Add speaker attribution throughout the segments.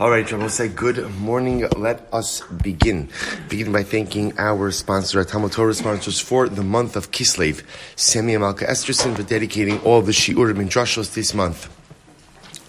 Speaker 1: All right, we'll say good morning. Let us begin. Begin by thanking our sponsor, our Talmud Torah sponsors for the month of Kislev, Sammy and Malka Esterson, for dedicating all the Shiurim and Drushos this month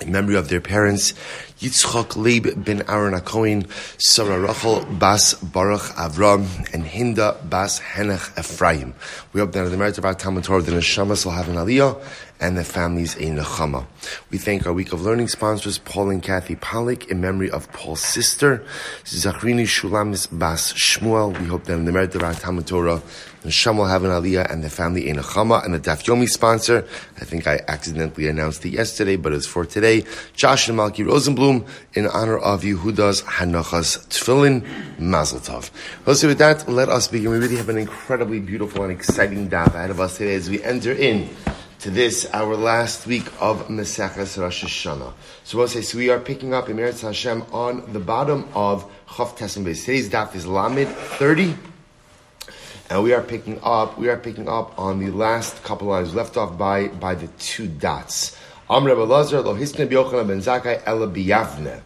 Speaker 1: in memory of their parents, Yitzchak Leib ben Aaron Akoin, Sarah Rachel Bas Baruch Avram, and Hinda Bas Henach Ephraim. We hope that in the merit of our Talmud Torah, the Neshamas will have an aliyah and the families a nechama. We thank our week of learning sponsors, Paul and Kathy Pollock, in memory of Paul's sister, Zachrini Shulamis Bas Shmuel. We hope that in the merit of our Talmud Torah, the Neshama will have an aliyah and the family a nechama. And the Daf Yomi sponsor, I think I accidentally announced it yesterday, but it's for today, Josh and Malki Rosenblum in honor of Yehuda's Hanachas Tfilin Mazel Tov. Also with that, let us begin. We really have an incredibly beautiful and exciting daf ahead of us today as we enter in to this, our last week of Maseches Rosh Hashanah. So we'll say, so we are picking up Meretz Hashem on the bottom of Chav Tesem Beis. Today's daf is Lamed 30. And we are picking up, we are picking up on the last couple lines left off by, by the two dots. Amr Lazar lo hisne b'yochanan ben Zakkai ela biyavne.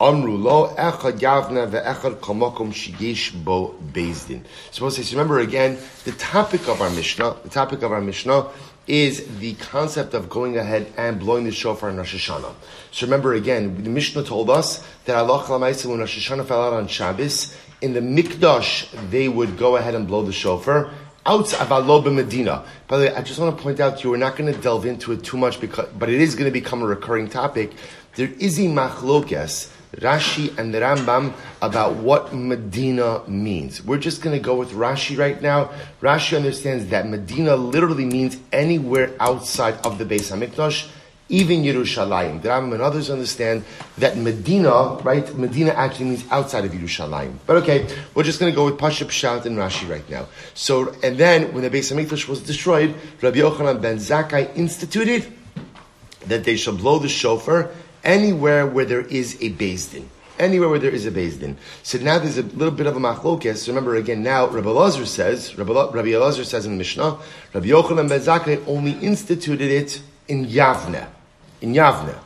Speaker 1: Amru lo echad yavne ve'echad komokum shiyesh bo bezdin. So remember again, the topic of our Mishnah, the topic of our Mishnah is the concept of going ahead and blowing the shofar in Rosh Hashanah. So remember again, the Mishnah told us that Allah when Rosh Hashanah fell out on Shabbos, in the Mikdash, they would go ahead and blow the shofar of Aloba Medina. By the way, I just want to point out to you, we're not going to delve into it too much because, but it is going to become a recurring topic. There is a machlokes, Rashi and the Rambam, about what Medina means. We're just going to go with Rashi right now. Rashi understands that Medina literally means anywhere outside of the Beis Hamikdash even Yerushalayim. The Rambam and others understand that Medina, right? Medina actually means outside of Yerushalayim. But okay, we're just going to go with Pashup Shat and Rashi right now. So, and then when the Beis Hamikdash was destroyed, Rabbi Yochanan ben Zakkai instituted that they shall blow the shofar anywhere where there is a Din. Anywhere where there is a Beis Din. So now there's a little bit of a machlokes. Remember again now, Rabbi Elazar says, Rabbi, Rabbi Elazar says in Mishnah, Rabbi Yochanan ben Zakkai only instituted it in Yavne. In Yavne.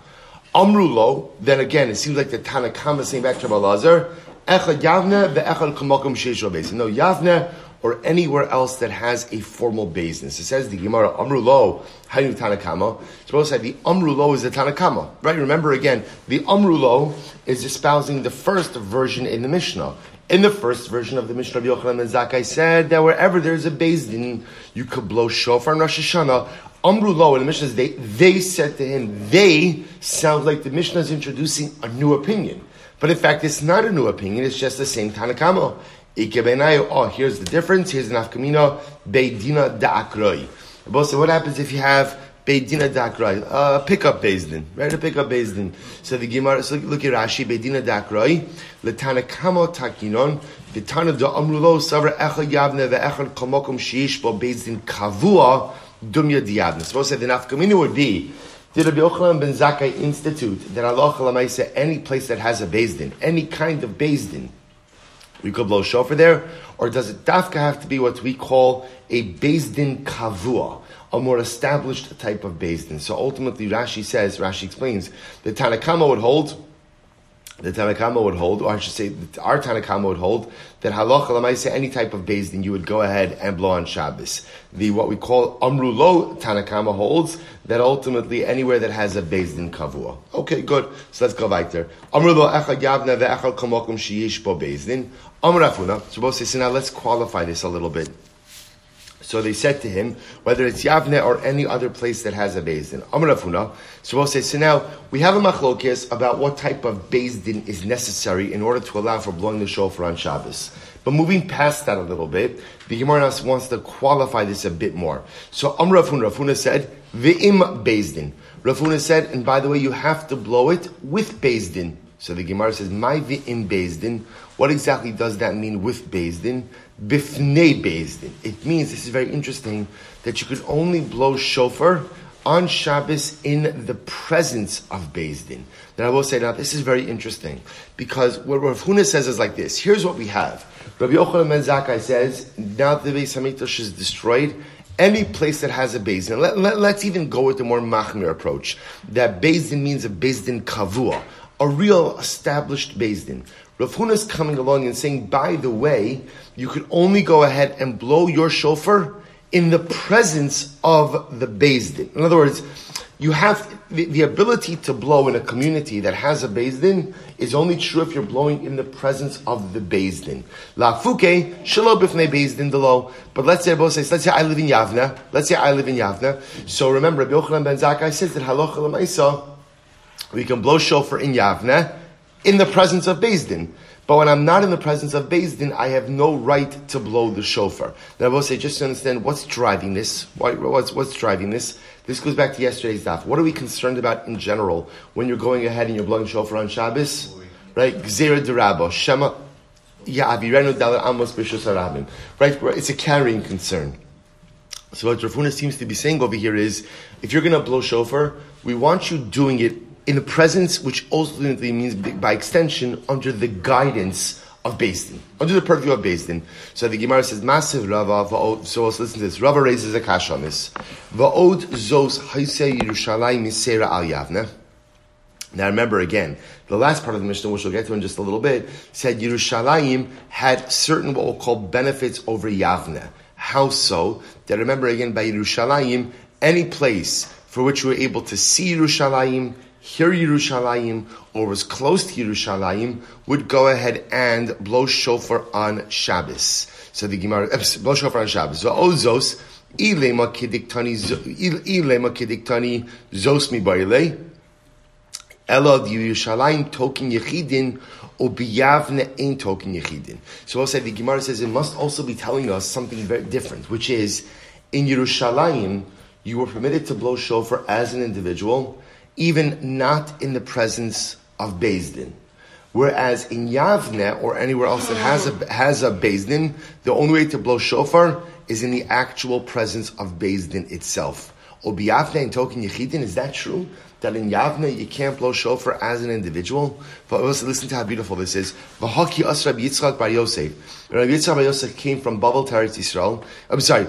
Speaker 1: Amrulo, then again, it seems like the Tanakama saying back to Balazar, Echad Yavne ve'echad kamakum sheisho beis. No, Yavne or anywhere else that has a formal business. It says the Gemara, Amrulo, Haynu Tanakama. It's supposed to say the Amrulo is the Tanakama. Right? Remember again, the Amrulo is espousing the first version in the Mishnah. In the first version of the Mishnah of Yochanan and Zakkai said that wherever there's a Bezdin, you could blow shofar and Rosh Hashanah. Amru Lo, in the Mishnah, they, they said to him, they sound like the Mishnah is introducing a new opinion. But in fact, it's not a new opinion, it's just the same Tanakamo. Oh, here's the difference, here's the nafkamina, Beidina da'akroi. So what happens if you have Beidina da'akroi? Uh, pickup Bezdin, right? A pickup Bezdin. So the Gemara, so look at Rashi, Beidina da'akroi, Letanakamo takinon, Vitana da amrulo, Savra echad yavne, ve'echad komokum sheish bo kavua, Dumya Diadna. Supposed to say the nafkamina would be did Rabbi Yochanan ben Zakkai institute that Allah any place that has a Bezdin, any kind of Bezdin, we could blow shofar there, or does it dafka have to be what we call a Bezdin kavua, a more established type of Bezdin? So ultimately, Rashi says, Rashi explains, the Tanakama would hold the Tanakama would hold, or I should say, our Tanakama would hold that halacha say any type of bezdin you would go ahead and blow on Shabbos. The what we call amrulo Tanakama holds that ultimately anywhere that has a bezdin kavua. Okay, good. So let's go weiter. Amrulo echad yavna ve'echad kamokum sheyish bo bezdin. Amrafuna. So both say, so now let's qualify this a little bit. So they said to him, whether it's Yavne or any other place that has a Bezdin. Amrafuna. So we'll say, so now we have a machlokis about what type of Bezdin is necessary in order to allow for blowing the shofar on Shabbos. But moving past that a little bit, the Gemara wants to qualify this a bit more. So Amrafuna, Rav Huna said, V'im Bezdin. Rav Huna said, and by the way, you have to blow it with Bezdin. So the Gemara says, My V'im Bezdin. What exactly does that mean with Bezdin? Bifnei bezdin. It means, this is very interesting, that you could only blow shofar on Shabbos in the presence of Bezdin. Then I will say now, this is very interesting, because what Rav Huna says is like this. Here's what we have. Rabbi Yochanan Ben Zakkai says, now that the Beis Hamikdash is destroyed, any place that has a Bezdin, let, us let, even go with the more Machmir approach, that Bezdin means a Bezdin Kavua, a real established Din. Rav Huna is coming along and saying, by the way, you could only go ahead and blow your shofar in the presence of the Din. In other words, you have the, the, ability to blow in a community that has a Din is only true if you're blowing in the presence of the Din. La fuke shelo bifnei Din delo. But let's say both says, let's say I live in Yavna. Let's say I live in Yavna. So remember, Rabbi Yochanan ben Zakkai says that halacha lemaisa, we can blow shofar in Yavna in the presence of Din. But when I'm not in the presence of Din, I have no right to blow the shofar. Now I will say, just to understand what's driving this, what's, what's driving this, this goes back to yesterday's daf. What are we concerned about in general when you're going ahead and you're blowing shofar on Shabbos? Right? Gzera derabo, Shema, Ya'avirenu dalar amos b'shus Right? It's a carrying concern. So what Rav Huna seems to be saying over here is, if you're going to blow shofar, we want you doing it in the presence, which ultimately means by extension under the guidance of Din, under the purview of Din. So the Gemara says, "Massive Rava." Va'od, so let's listen to this. Rava raises a kash on this. Va'od zos Yerushalayim misera al Yavne. Now remember again, the last part of the Mishnah, which we'll get to in just a little bit, said Yerushalayim had certain what we'll call benefits over Yavne. How so? That remember again by Yerushalayim, any place for which we were able to see Yerushalayim, hear Yerushalayim or was close to Yerushalayim would go ahead and blow shofar on Shabbos. So the Gemara, uh, blow shofar on Shabbos. So ozos, ilema kidiktani, ilema zos mi baile. Ela Yerushalayim token yechidin or biyavne ein token yechidin. So also the Gemara says it must also be telling us something very different, which is in Yerushalayim you were permitted to blow shofar as an individual even not in the presence of Bezdin. Whereas in Yavne or anywhere else that has a has a Bezdin, the only way to blow shofar is in the actual presence of Bezdin itself. Or Biyavne and Token Yechidin, is that true? That in Yavne you can't blow shofar as an individual? But also listen to how beautiful this is. V'haki Asra Yitzchak Bar Yosef. Rabbi Yitzchak Bar Yosef came from Babel Teretz Yisrael. I'm sorry,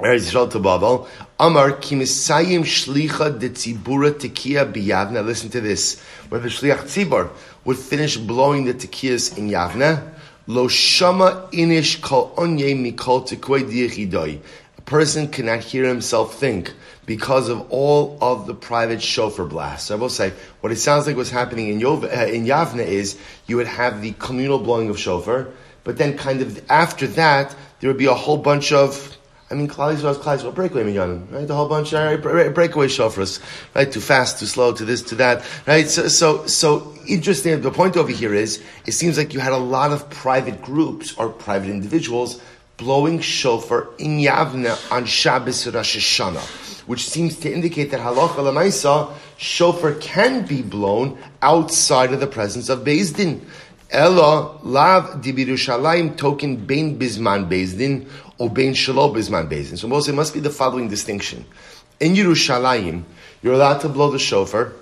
Speaker 1: Yisrael to Babel. Amar kimisayim shlicha de tzibura tekiya biyavna. Listen to this. Where the shliach tzibur would finish blowing the tekiyas in Yavna, lo shama inish kol onye mikol tekoi diachidoi. A person cannot hear himself think because of all of the private shofar blasts. So I will say, what it sounds like was happening in, Yov, uh, in Yavna is you would have the communal blowing of shofar, but then kind of after that, there would be a whole bunch of I mean, Klal Yisrael's Klal Yisrael breakaway minyanim, right? The whole bunch right, breakaway shofars, right? Too fast, too slow, to this, to that, right? So, so, so interesting. The point over here is, it seems like you had a lot of private groups or private individuals blowing shofar in Yavna on Shabbos Rosh Hashanah, which seems to indicate that halacha lemaisa shofar can be blown outside of the presence of Beis Din. Ella lav dibirushalayim token bein bisman bezdin or bein shalo bisman bezdin. So Moses it must be the following distinction. In Yerushalayim, you're allowed to blow the shofar,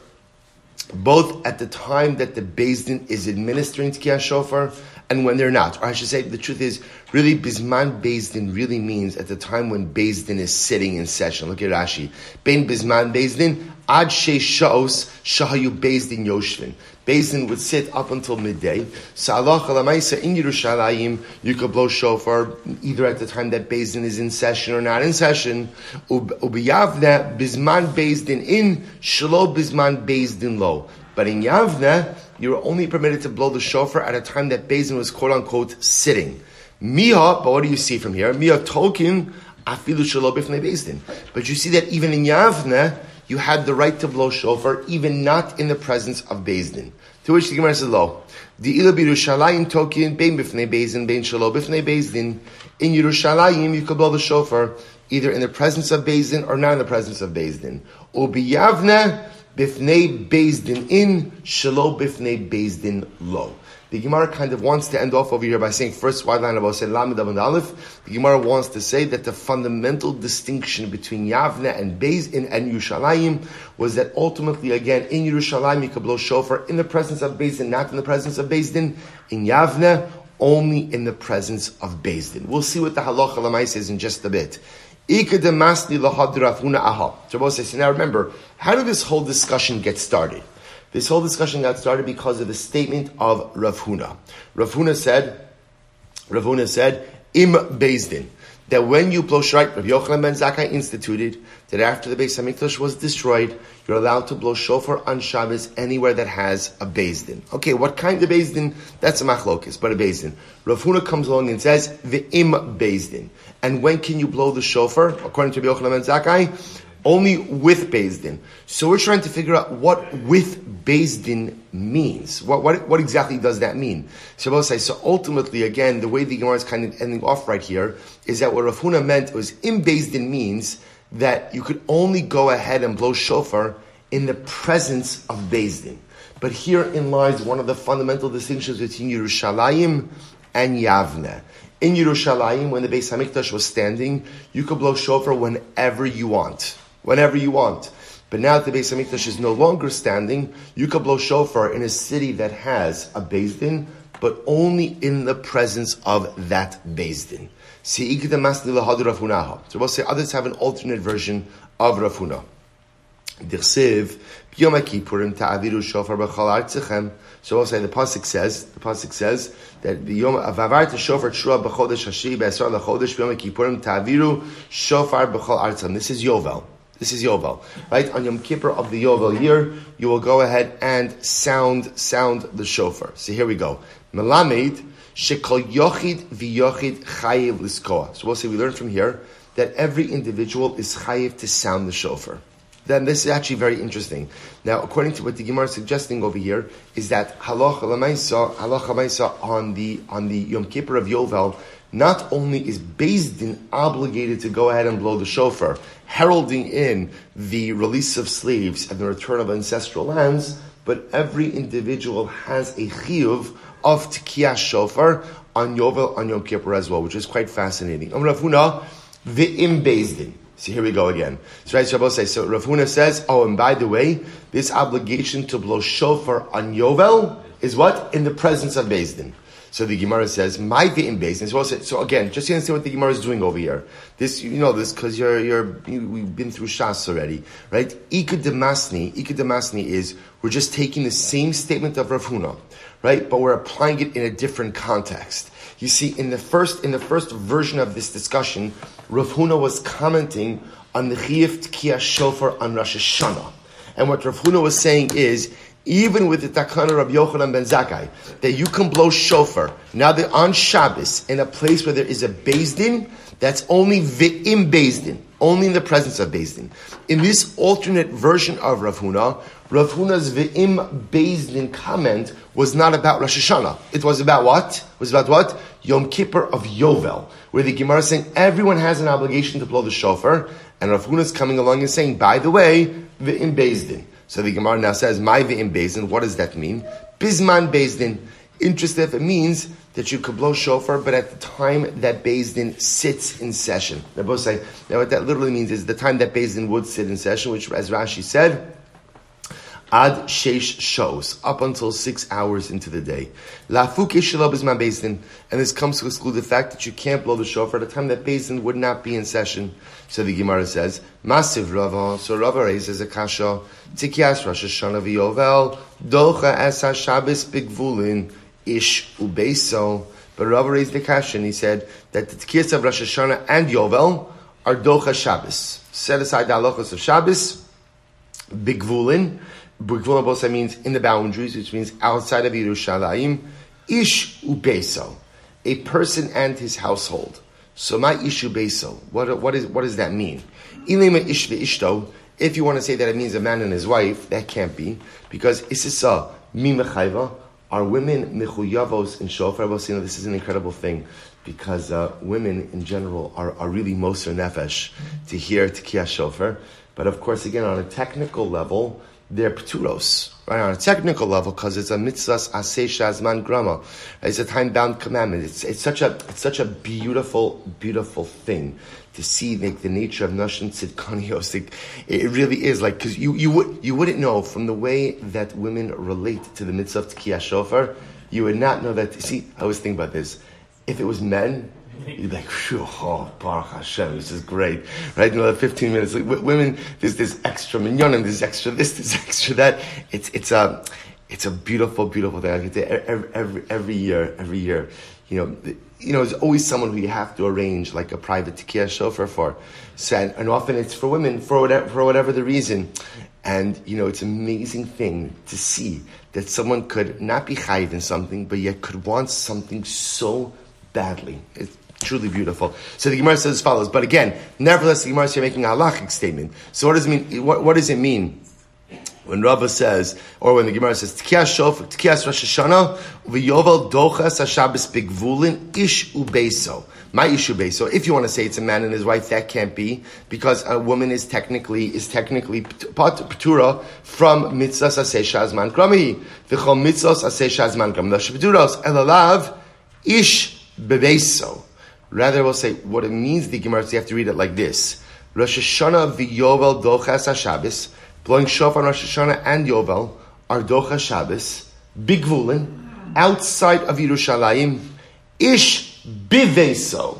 Speaker 1: both at the time that the bezdin is administering Tkiyah shofar and when they're not. Or I should say, the truth is, really, Bisman Bezdin really means at the time when Bezdin is sitting in session. Look at Rashi. Bein Bisman Bezdin, Ad She Shaos, Shahayu Bezdin Yoshvin. Bezdin would sit up until midday. So Allah in Yerushalayim, you could blow shofar either at the time that Bezdin is in session or not in session. Ubiyavne, Bisman Bezdin in, Shalo Bisman Bezdin lo. But in Yavne, you are only permitted to blow the shofar at a time that Bezin was quote unquote sitting. Miha, but what do you see from here? Miha token afilu shalom Bezin. But you see that even in Yavne, you had the right to blow shofar, even not in the presence of Bezdin. To which the Gemara says, "Lo, the ila Yerushalayim token bein bifnei Bezdin, bein shalom bifnei Bezdin. In Yerushalayim, you could blow the shofar either in the presence of Bezdin or not in the presence of Bezdin. Or biyavne bifnei bezdin in, shalo bifnei bezdin lo. The Gemara kind of wants to end off over here by saying first wide line about Lamed and Aleph. The Gemara wants to say that the fundamental distinction between Yavne and Bezdin and Yerushalayim was that ultimately again in Yerushalayim you could blow shofar in the presence of Bezdin, not in the presence of Bezdin. In Yavne, only in the presence of Bezdin. We'll see what the halacha lamais is in just a bit. So now remember, how did this whole discussion get started? This whole discussion got started because of the statement of Rav Huna. Rav Huna said, Rav Huna said, Im Bezdin that when you blow shofar, Rabbi Yochanan ben Zakkai instituted that after the Beis Hamikdash was destroyed, you're allowed to blow shofar on Shabbos anywhere that has a Beis Din. Okay, what kind of Beis Din? That's a machlokis, but a Beis Din. Rav Huna comes along and says the im Beis Din. And when can you blow the shofar? According to Rabbi Yochanan ben Zakkai, only with Din. So we're trying to figure out what with Din means. What, what, what exactly does that mean? So so ultimately, again, the way the Gemara is kind of ending off right here is that what Rav Huna meant was in Din means that you could only go ahead and blow shofar in the presence of Din. But herein lies one of the fundamental distinctions between Yerushalayim and Yavne. In Yerushalayim, when the Beis Hamikdash was standing, you could blow shofar whenever you want whenever you want. But now that the Beis Hamikdash is no longer standing, you can blow shofar in a city that has a Beis Din, but only in the presence of that Beis Din. So we'll say others have an alternate version of Rav Huna. So we'll say the pasuk says the pasuk says that the Yom Avavarta shofar trua b'chodesh hashi b'esar lechodesh Yom Kippurim ta'aviru shofar b'chal artzichem. This is Yovel. This is Yovel, right? On Yom Kippur of the Yovel year, you will go ahead and sound sound the shofar. So here we go. Melamed shekol yochid v'yochid chayiv liskoa. So we'll say we learn from here that every individual is chayiv to sound the shofar. Then this is actually very interesting. Now, according to what the Gemara is suggesting over here, is that halacha halacha on the on the Yom Kippur of Yovel not only is Beis Din obligated to go ahead and blow the shofar, heralding in the release of slaves and the return of ancestral lands, but every individual has a chiyuv of Tikiyah shofar on Yovel, on Yom Kippur as well, which is quite fascinating. Um, Am Rav Huna, Ve'im Beis Din. So here we go again. So right, Shabbos says, so Rav Huna says, oh, and by the way, this obligation to blow shofar on Yovel is what? In the presence of Beis Din. So the Gemara says, "My in basin." So, so again, just to understand what the Gemara is doing over here. This, you know, this because you're you're you, we've been through Shas already, right? Ika demasni, demasni is we're just taking the same statement of Rav Huna, right? But we're applying it in a different context. You see, in the first in the first version of this discussion, Rav Huna was commenting on the Chiyuv Tkiyah Shofar on Rosh Hashanah. And what Rav Huna was saying is, even with the Takana of Yochanan ben Zakkai, that you can blow shofar. Now that on Shabbos, in a place where there is a Din, that's only Ve'im Din, only in the presence of Din. In this alternate version of Rav Huna, Rav Huna's Ve'im Din comment was not about Rosh Hashanah. It was about what? It was about what? Yom Kippur of Yovel, where the Gemara is saying everyone has an obligation to blow the shofar, and Rav Huna is coming along and saying, by the way, Ve'im Din. So the Gemara now says, "My ve'im bezin." What does that mean? Bisman bezdin. Interested, it means that you could blow shofar, but at the time that Bezdin sits in session. They both say, now what that literally means is the time that Bezdin would sit in session, which as Rashi said, Ad sheish shows, up until six hours into the day. Lafuk ishalab is my Bezdin, and this comes to exclude the fact that you can't blow the shofar at the time that Bezdin would not be in session. So the Gemara says, Massive Rava, so Rava raises a kasha, Tikias Rosh Hashanah v'yovel, Docha es ha-Shabbos bigvulin, ish ubeso. But Rava raised the kasha and he said that the Tikias of Rosh Hashanah and Yovel are Docha Shabbos. Set aside the halachos of Shabbos, bigvulin, B'gvul Bosa means in the boundaries, which means outside of Yerushalayim. Ish ubeso, a person and his household. So my ishu beso. What what is what does that mean? Ilema ish ishto. If you want to say that it means a man and his wife, that can't be because isisa mi mechayva. Are women mechuyavos in shofar? You know, this is an incredible thing because uh, women in general are, are really moser nefesh to hear tikiyah shofar. But of course, again, on a technical level, they're pturos, right? On a technical level, because it's a mitzvahs aseh shazman grama. It's a time-bound commandment. It's, it's such a, it's such a beautiful, beautiful thing to see like the nature of nashon tzidkanios. Like, it really is like, cause you, you would, you wouldn't know from the way that women relate to the mitzvah of tkiyah shofar, you would not know that, see, I was thinking about this. If it was men, You'd be like, oh, Baruch Hashem, this is great. Right? Know, 15 minutes. Like, women, there's this extra minyanim, there's extra this, there's extra that. It's, it's a, it's a beautiful, beautiful thing. I get to every, every, every year, every year. You know, you know, there's always someone who you have to arrange like a private tekiah shofar for. So, and, and often it's for women for whatever, for whatever the reason. And, you know, it's an amazing thing to see that someone could not be chayiv in something, but yet could want something so badly. It's truly beautiful. So the Gemara says as follows, but again, nevertheless, the Gemara is here making a halachic statement. So what does it mean? What, what does it mean? When Rava says, or when the Gemara says, Tkiyas Shof, Tkiyas Rosh Hashanah, v'yovel dochas ha-Shabbos begvulin ish ubeso. My issue base. So if you want to say it's a man and his wife, that can't be because a woman is technically is technically patura from mitzvahs aseh shazman krami. V'chol mitzvahs aseh shazman kram. Elalav ish bebeso. Rather, we'll say what it means. The Gemara, you have to read it like this: Rosh Hashanah v'yovel dochas ha-Shabbos blowing shofar on Rosh Hashanah and Yovel are Docha Shabbos, Bigvulin, outside of Yerushalayim, Ish Biveso,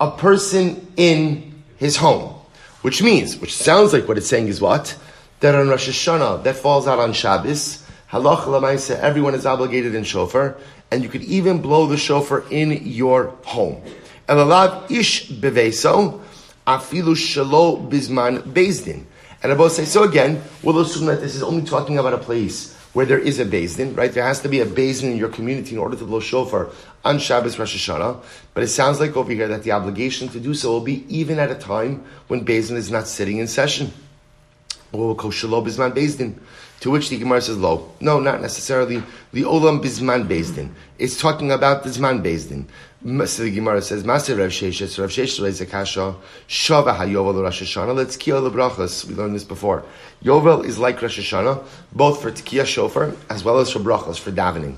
Speaker 1: a person in his home. Which means, which sounds like what it's saying is what? That on Rosh Hashanah, that falls out on Shabbos, Halach Lamaisa, everyone is obligated in shofar, and you could even blow the shofar in your home. Ish beveso, afilu shalo bizman bezdin. And Abba say, so again, we'll assume that this is only talking about a place where there is a Din, right? There has to be a Din in your community in order to blow shofar on Shabbos Rosh Hashanah. But it sounds like over here that the obligation to do so will be even at a time when Din is not sitting in session. Oh, or Koshalo Bisman Din. To which the Gemara says, "Lo, no, not necessarily. The Olam Bisman Bezdin. It's talking about the Zman Bezdin. So the Gemara says, "Maser Rav Sheshes, Rav Sheshes Reiz Akasha, Shava HaYovel Rosh Hashanah." Let's kill the brachas. We learned this before. Yovel is like Rosh Hashanah, both for Tekiah Shofar as well as for brachas for davening.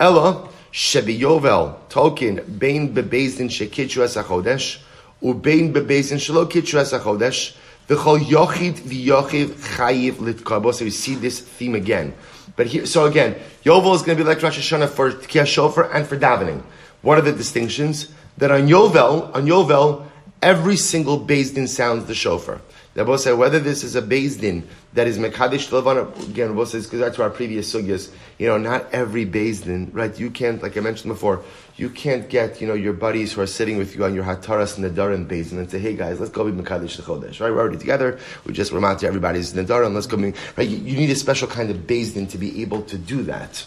Speaker 1: Ella Shebi Yovel Tokin Bein Bebezdin Shekitchu Es Achodesh, Ubein Bebezdin Shelo Kitchu Es Achodesh. V'chol yochid v'yochiv chayiv litkabo. So we see this theme again. But here, so again, Yovel is going to be like Rosh Hashanah for Tkiyah Shofar and for davening. What are the distinctions? That on Yovel, on Yovel, every single Din sounds the shofar. The Rabbi said whether this is a Din that is Mekadesh Levan, again, Rabbi says, because that's our previous sugyas, you know, not every Din, right? You can't, like I mentioned before, you can't get, you know, your buddies who are sitting with you on your Hataras Nadarim Bezdin and say, hey guys, let's go be Mekadesh Chodesh, right? We're already together, we just remind to everybody's Nadarim, let's go be, right? You, you, need a special kind of Din to be able to do that.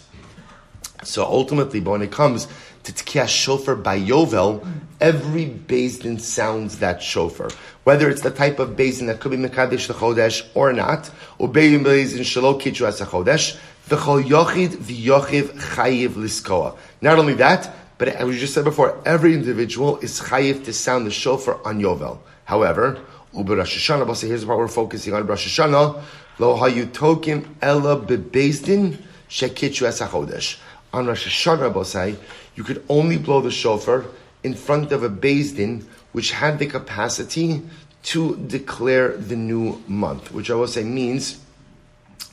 Speaker 1: So ultimately, but when it comes to Tkiyah Shofar by Yovel, every Din sounds that shofar. Whether it's the type of Din that could be Mekadesh the Chodesh or not, or Din Shalo Kitru As Chodesh, V'chol Yochid V'yochiv Chayiv Liskoa. Not only that, but as we just said before, every individual is chayiv to sound the shofar on Yovel. However, Uber Rosh Hashanah, here's the part we're focusing on Rosh Hashanah, Lo Hayutokim Ella Bebezdin Shekitru Esachodesh. On Rosh Hashanah, Bosai, you could only blow the shofar in front of a Bezdin which had the capacity to declare the new month, which I will say means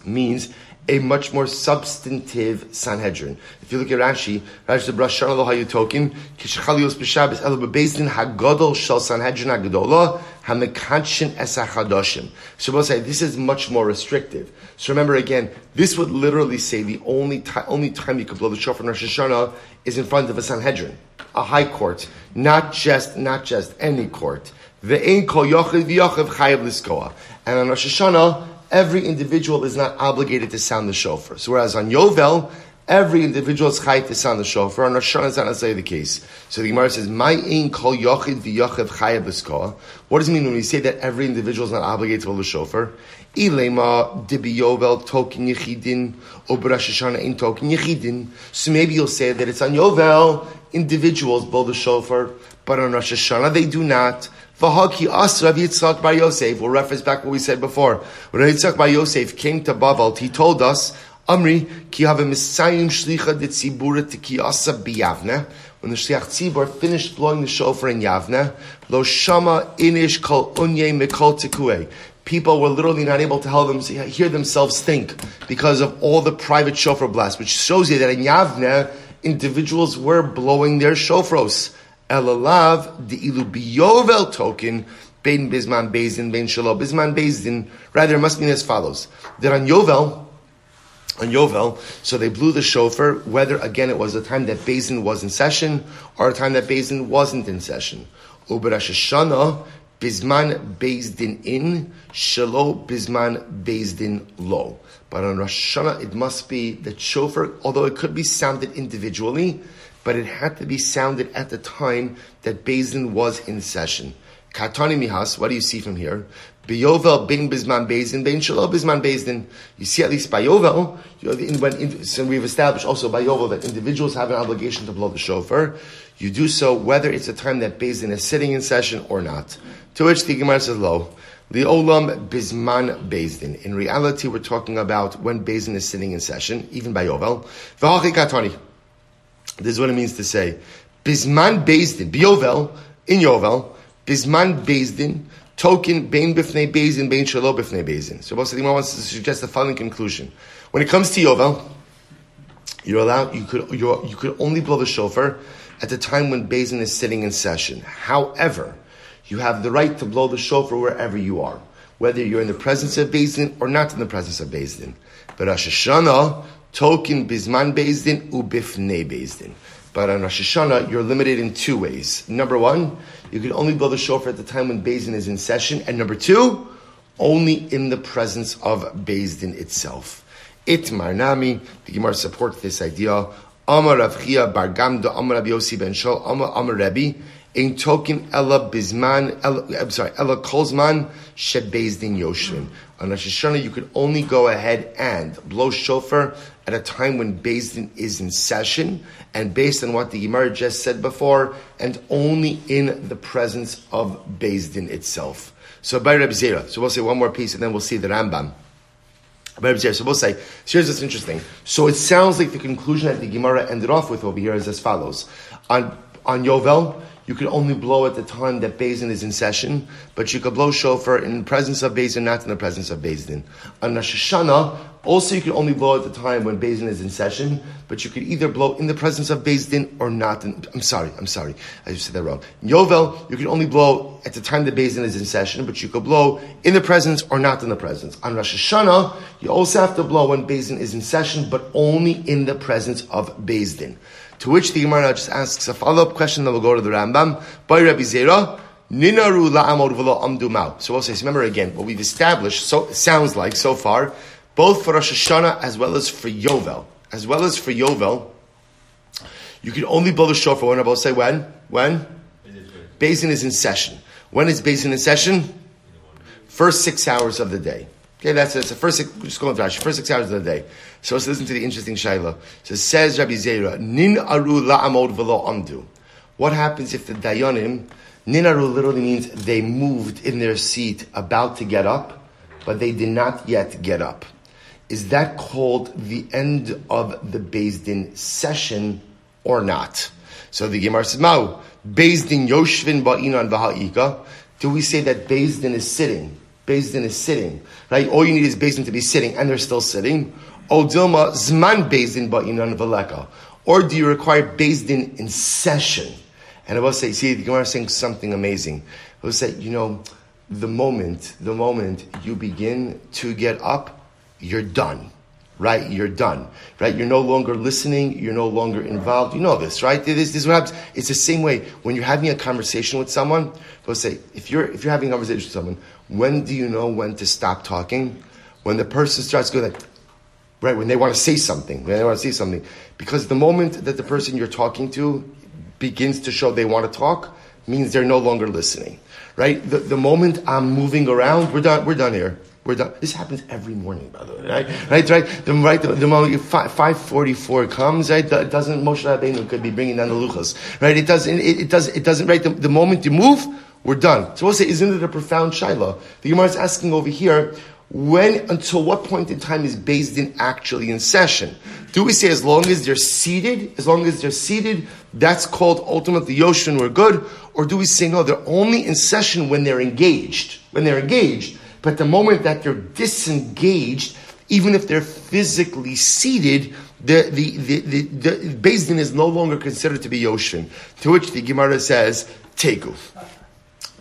Speaker 1: means a much more substantive Sanhedrin. If you look at Rashi, Rashi the Brash Shana Lo Hayutokim, Kishchalios B'Shabbos, Elo Bebezdin Hagodol Shel Sanhedrin Hagodola, Hamekadshin Esachadoshim. So we'll say this is much more restrictive. So remember again, this would literally say the only, t- only time you could blow the shofar in Rosh Hashanah is in front of a Sanhedrin, a high court, not just, not just any court. Ve'ein kol yochiv v'yochiv chayav. And on Rosh Hashanah, every individual is not obligated to sound the shofar. So whereas on Yovel, every individual is chayt to sound the shofar. On Rosh Hashanah, it's not necessarily the case. So the Gemara says, "My ein kol yochid v'yochid chayav b'skoa." What does it mean when we say that every individual is not obligated to blow the shofar? Ilema dibi Yovel token yechidin or Rosh Hashanah in token yechidin. So maybe you'll say that it's on Yovel individuals blow the shofar, but on Rosh Hashanah they do not. V'haki as Rav Yitzchak Bar Yosef. We'll reference back what we said before. When Rav Yitzchak Bar Yosef came to Bavel, he told us, Amri, ki have a shlicha de tzibura tikiyasa biyavne. When the Shliach Tzibur finished blowing the shofar in Yavne, lo shama inish kol unye mikol tikue. People were literally not able to them, hear themselves think because of all the private shofar blasts, which shows you that in Yavne, individuals were blowing their shofros. Elalav the ilu biyovel token bein bisman bezin bein shalom bisman bezin. Rather, it must mean as follows: that on Yovel, on Yovel, so they blew the shofar, whether again it was a time that Bezin was in session or a time that Bezin wasn't in session. Uber Hashanah, Bisman Bezdin in, Shalo Bisman Bezdin lo. But on Rosh Hashanah, it must be the shofar, although it could be sounded individually, but it had to be sounded at the time that Bezin was in session. Katani mihas, what do you see from here? Beyovel bin bisman bezin, bin shalom bisman bezin. You see at least by Yovel, know, when, in, so we've established also by Yovel that individuals have an obligation to blow the shofar. You do so whether it's a time that Bezin is sitting in session or not. To which the Gemara says, lo, the olam bisman bezin. In reality, we're talking about when Bezin is sitting in session, even by Yovel. This is what it means to say, bisman bezin, Beyovel, in Yovel, bisman bezin, token bein bifnei bezin, bein shalo bifnei bezin. So most of wants to suggest the following conclusion. When it comes to Yovel, you're allowed, you could, you you could only blow the shofar at the time when Bezin is sitting in session. However, you have the right to blow the shofar wherever you are, whether you're in the presence of Bezin or not in the presence of Bezin. But Rosh Hashanah, token bisman Bezdin, ubifnei Bezdin. But on Rosh Hashanah, you're limited in two ways. Number one, you can only blow the shofar at the time when Bezdin is in session. And number two, only in the presence of Bezdin itself. Itmar Nami, the Gemara supports this idea. Amar Rav Chia Bar Gamda Amar Rabbi Yossi Ben Shol Amar Amar Rebbe in token Ella Bisman Ella, I'm sorry Ella Kolzman Shebezdin Yoshvin. On Rosh Hashanah, you could only go ahead and blow shofar at a time when Bezdin is in session, and based on what the Gemara just said before, and only in the presence of Bezdin itself. So by Reb Zera, so we'll say one more piece, and then we'll see the Rambam. So we'll say, so here's what's interesting. So it sounds like the conclusion that the Gemara ended off with over here is as follows. On, on Yovel, you could only blow at the time that Bezin is in session, but you could blow shofar in the presence of Bezin, not in the presence of Bezin. On Rosh Hashanah, also you could only blow at the time when Bezin is in session, but you could either blow in the presence of Bezin or not. In, I'm sorry, I'm sorry, I just said that wrong. In Yovel, you could only blow at the time that Bezin is in session, but you could blow in the presence or not in the presence. On Rosh Hashanah, you also have to blow when Bezin is in session, but only in the presence of Bezin. To which the Gemara just asks a follow-up question that will go to the Rambam. By Rabbi Zera, Ninaru la'amod v'lo amdu mau. So we'll say, remember again, what we've established, so sounds like so far, both for Rosh Hashanah as well as for Yovel, as well as for Yovel, you can only blow the shofar when I will say when? When? Bezin is in session. When is Bezin in session? First six hours of the day. Okay, that's, that's the first just going through first six hours of the day. So let's listen to the interesting Shaila. So says Rabbi Zera, Nin aru la'amod v'lo amdu. What happens if the Dayanim, Nin aru literally means they moved in their seat about to get up, but they did not yet get up. Is that called the end of the Din session or not? So the Gemara says, Beis Din Yoshvin ba'inan v'ha'ika. Do we say that Din is sitting? Beis Din is sitting, right? All you need is Beis Din to be sitting, and they're still sitting. O Dilma Zman Beis Din ba'inan v'leka. Or do you require Beis Din in session? And I will say, see, the Gemara is saying something amazing. I will say, you know, the moment, the moment you begin to get up, you're done right? You're done, right? You're no longer listening. You're no longer involved. You know this, right? This, this is what happens. It's the same way when you're having a conversation with someone. Let's say if you're if you're having a conversation with someone, when do you know when to stop talking? When the person starts going like, right? When they want to say something, when they want to say something, because the moment that the person you're talking to begins to show they want to talk means they're no longer listening, right? The, the moment I'm moving around, we're done. We're done here. We're done. This happens every morning, by the way, right? Right, right. The, right, the, the moment five forty four comes, right? It doesn't Moshe Rabbeinu could be bringing down the luchas, right? It doesn't. It, it does. It doesn't. Right. The, the, moment you move, we're done. So we'll say, isn't it a profound shaila? The Gemara is asking over here. When, until what point in time is Beis Din actually in session? Do we say as long as they're seated, as long as they're seated, that's called ultimately Yoshin, we're good? Or do we say no, they're only in session when they're engaged? When they're engaged, but the moment that they're disengaged, even if they're physically seated, the the the, the, the Beis Din is no longer considered to be Yoshin. To which the Gemara says, Teku.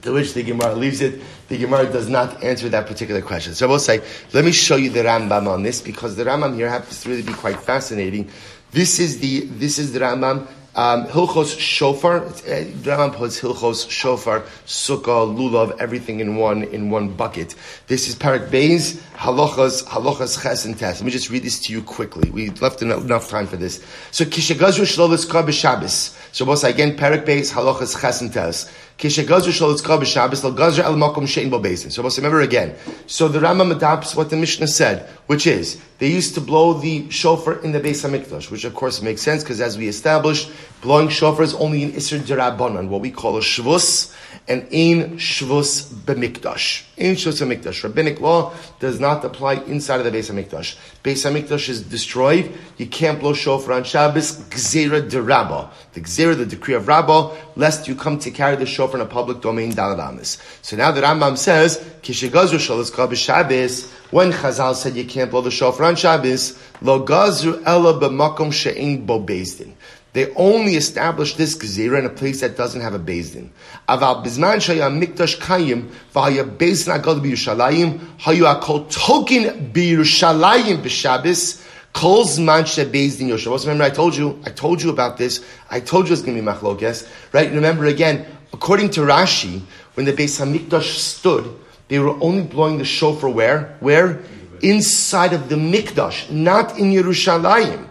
Speaker 1: To which the Gemara leaves it. The Gemara does not answer that particular question. So I will say, let me show you the Rambam on this because the Rambam here happens to really be quite fascinating. This is the this is the Rambam um, Hilchos Shofar, uh, Rambam puts Hilchos Shofar, Sukkah, Lulav, everything in one in one bucket. This is Parak Beis Halachas Halachas Ches and Tes. Let me just read this to you quickly. We left enough, enough time for this. So Kishagazru Shlovis Kar B'Shabbos. So once again, Parak Beis Halachas Ches and Tes. Lo El Shein Bo Beis. So remember again. So the Rambam adopts what the Mishnah said, which is they used to blow the shofar in the Beis Hamikdash, which of course makes sense because as we established, blowing shofar is only in Isser Derabanan, what we call a shvus, and ein shvus b'mikdash. Ein shvus b'mikdash. Rabbinic law does not apply inside of the Beis Hamikdash. Beis Hamikdash is destroyed. You can't blow shofar on Shabbos. Gzera derabba. The gzera, the decree of Rabbah, lest you come to carry the shofar in a public domain, daladamis. So now the Rambam says, kishigazru shalas Shabbos, when Chazal said you can't blow the shofar on Shabbos, lo gazru ella b'makom she'in bo bezdin. They only established this gezira in a place that doesn't have a bezdin. Aval bizman shaya mikdash kayim v'haya bezdin agad b'Yerushalayim hayu akol token b'Yerushalayim b'Shabbos kol zman shebezdin Yoshavos. Remember, I told you, I told you about this. I told you it's going to be machlokes, right? Remember again, according to Rashi, when the Beis Hamikdash stood, they were only blowing the shofar where? Where? Inside of the Mikdash, not in Yerushalayim.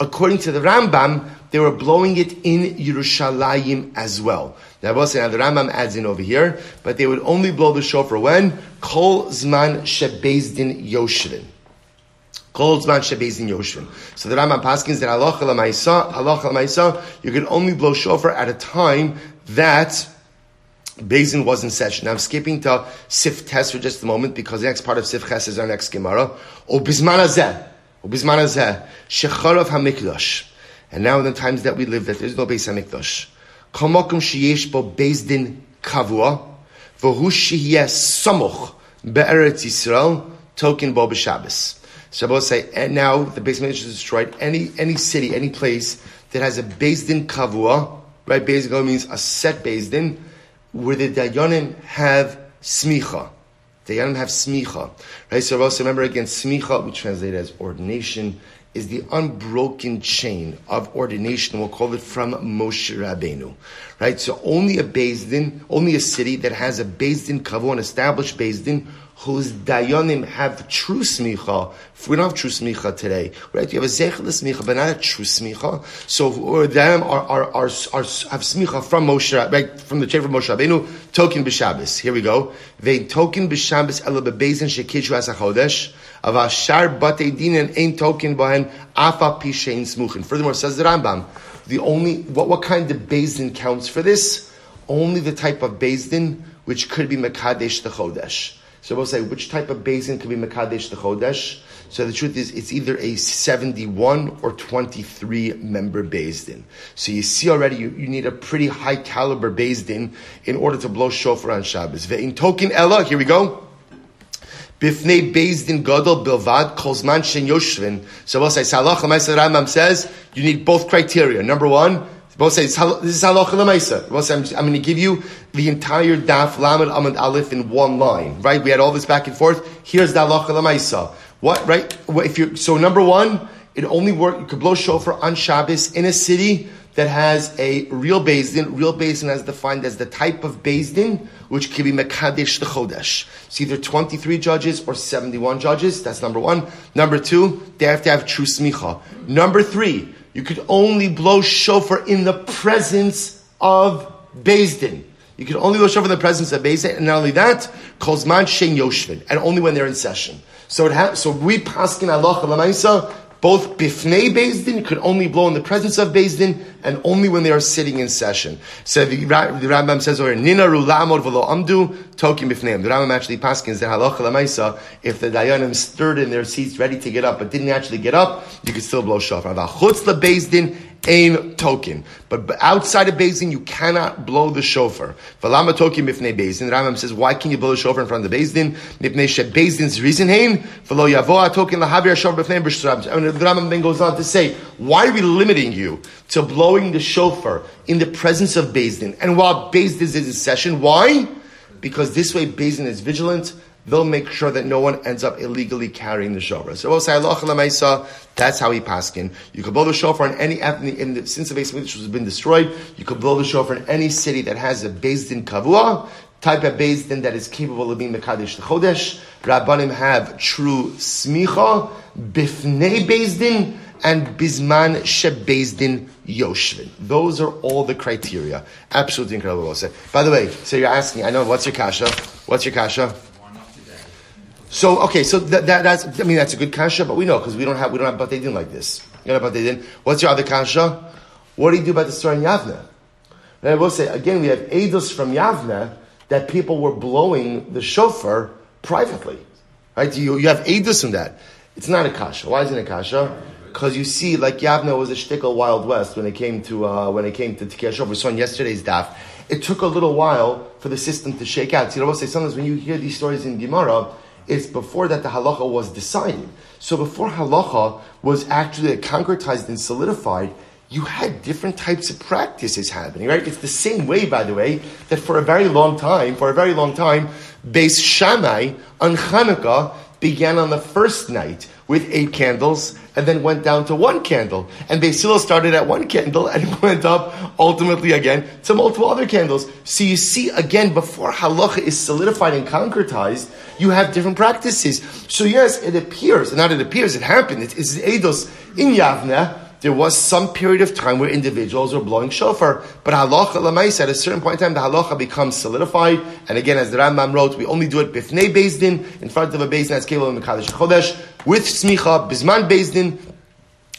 Speaker 1: According to the Rambam, they were blowing it in Yerushalayim as well. Now, I will the Rambam adds in over here, but they would only blow the shofar when? Kol Zman Shebezdin Yoshrin. Kol Zman Shebezdin Yoshrin. So the Rambam paskins that halacha l'maisa, halacha l'maisa, you can only blow shofar at a time that Bezin was in session. Now I'm skipping to Sif Tes for just a moment because the next part of Sif Ches is our next Gemara. O Bisman Azeh. O Bisman Azeh. Shecharav HaMikdash. And now in the times that we live, that there's no Beis HaMikdash. Kamokum sheyesh bo Bezdin Kavua. V'hu shiyeh samuch be'eretz Yisrael. Token bo b'Shabbos. Will say, and now the Beis HaMikdash is destroyed. Any, any city, any place that has a Bezdin Kavua, right? Bezdin means a set Bezdin where the Dayanim have smicha. Dayanim have smicha. Right? So also remember again, smicha, we translate as ordination, is the unbroken chain of ordination. We'll call it from Moshe Rabbeinu. Right? So only a Bezdin, only a city that has a Bezdin Kavu, an established Bezdin, whose dayanim have true smicha. If we don't have true smicha today, right? You have a zechel smicha, but not a true smicha. So or them are, are, are, have smicha from Moshe, right? From the chain of Moshe Rabbeinu, token b'Shabbos. Here we go. They token b'Shabbos ela bebezin shekishu as a chodesh. Of ashar batei din ein token bahen afa pishein smuchin. Furthermore, says the Rambam, the only what what kind of bezin counts for this? Only the type of bezin which could be mekadesh the chodesh. So we'll say which type of basin could be Mekadesh the Chodesh. So the truth is, it's either a 71 or 23 member Din. So you see already, you, you need a pretty high caliber Din in order to blow shofar on Shabbos. In token Ella, here we go. Bifnei Din Gadol Bilvad Kolzman Shen Yoshvin. So we'll say, Salach Rambam says, you need both criteria. Number one, say this is halacha lemaisa. Both say I'm, I'm, going to give you the entire daf lamed amad aleph in one line. Right? We had all this back and forth. Here's the halacha lemaisa. What? Right? If you so number one, it only work. You could blow shofar on Shabbos in a city that has a real Din. Real Din as defined as the type of Din which can be Mekadesh the Chodesh. It's either 23 judges or 71 judges. That's number one. Number two, they have to have true smicha. Number three, you could only blow shofar in the presence of Din. You can only blow shofar in the presence of Din, and not only that, Kozman Shein Yoshvin, and only when they're in session. So it ha- so we paskin Allah both bifnei Din could only blow in the presence of Din, and only when they are sitting in session. So the, the Rambam says over Nina Rulamod Velo Amdu, tokim b'fneim. The Rambam actually paskins that halacha lemaisa, if the dayanim stirred in their seats ready to get up but didn't actually get up, you could still blow shofar. Chutz lebezdin ain token. But outside of Bezin, you cannot blow the shofar. Valama tokim ifnei Bezin. Rambam says, why can you blow the shofar in front of the Bezin? Mipnei she Bezin's reason hain. V'lo yavoa token lahavir shofar b'fnei b'shtrab. And the Rambam then goes on to say, why are we limiting you to blowing the shofar in the presence of Bezin? And while Bezin is in session, why? Because this way Bezin is vigilant they'll make sure that no one ends up illegally carrying the shofar. So we'll say That's how he paskin. You could blow the shofar in any in the, since the base which has been destroyed. You could blow the shofar in any city that has a din kavua type of din that is capable of being mekadesh chodesh. Rabbanim have true smicha bifnei din and bisman shebezdin yoshvin. Those are all the criteria. Absolutely incredible. By the way, so you're asking, I know, what's your kasha? What's your kasha? So okay, so that, that, that's I mean that's a good kasha, but we know because we don't have we don't have batei din like this. You know batei din. What's your other kasha? What do you do about the story in Yavne? And I will say again, we have edus from Yavne that people were blowing the shofar privately. Right? You, you have edus in that. It's not a kasha. Why isn't it a kasha? Because you see, like Yavne was a shtickle Wild West when it came to uh, when it came to Tikei Shofar. We saw in yesterday's daf. It took a little while for the system to shake out. So, know, I will say sometimes when you hear these stories in Gemara, it's before that the halacha was decided. So before halacha was actually concretized and solidified, you had different types of practices happening, right? It's the same way, by the way, that for a very long time, for a very long time, Beis Shammai on Hanukkah began on the first night with eight candles and then went down to one candle. And Hillel started at one candle and went up ultimately again to multiple other candles. So you see again, before halacha is solidified and concretized, you have different practices. So yes, it appears, not it appears, it happened. It is Eidos in Yavne. There was some period of time where individuals were blowing shofar, but halacha lamais at a certain point in time, the halacha becomes solidified. And again, as the Rambam wrote, we only do it bifnei bezdin in front of a bezdin as kevil mekadosh chodesh with smicha bisman bezdin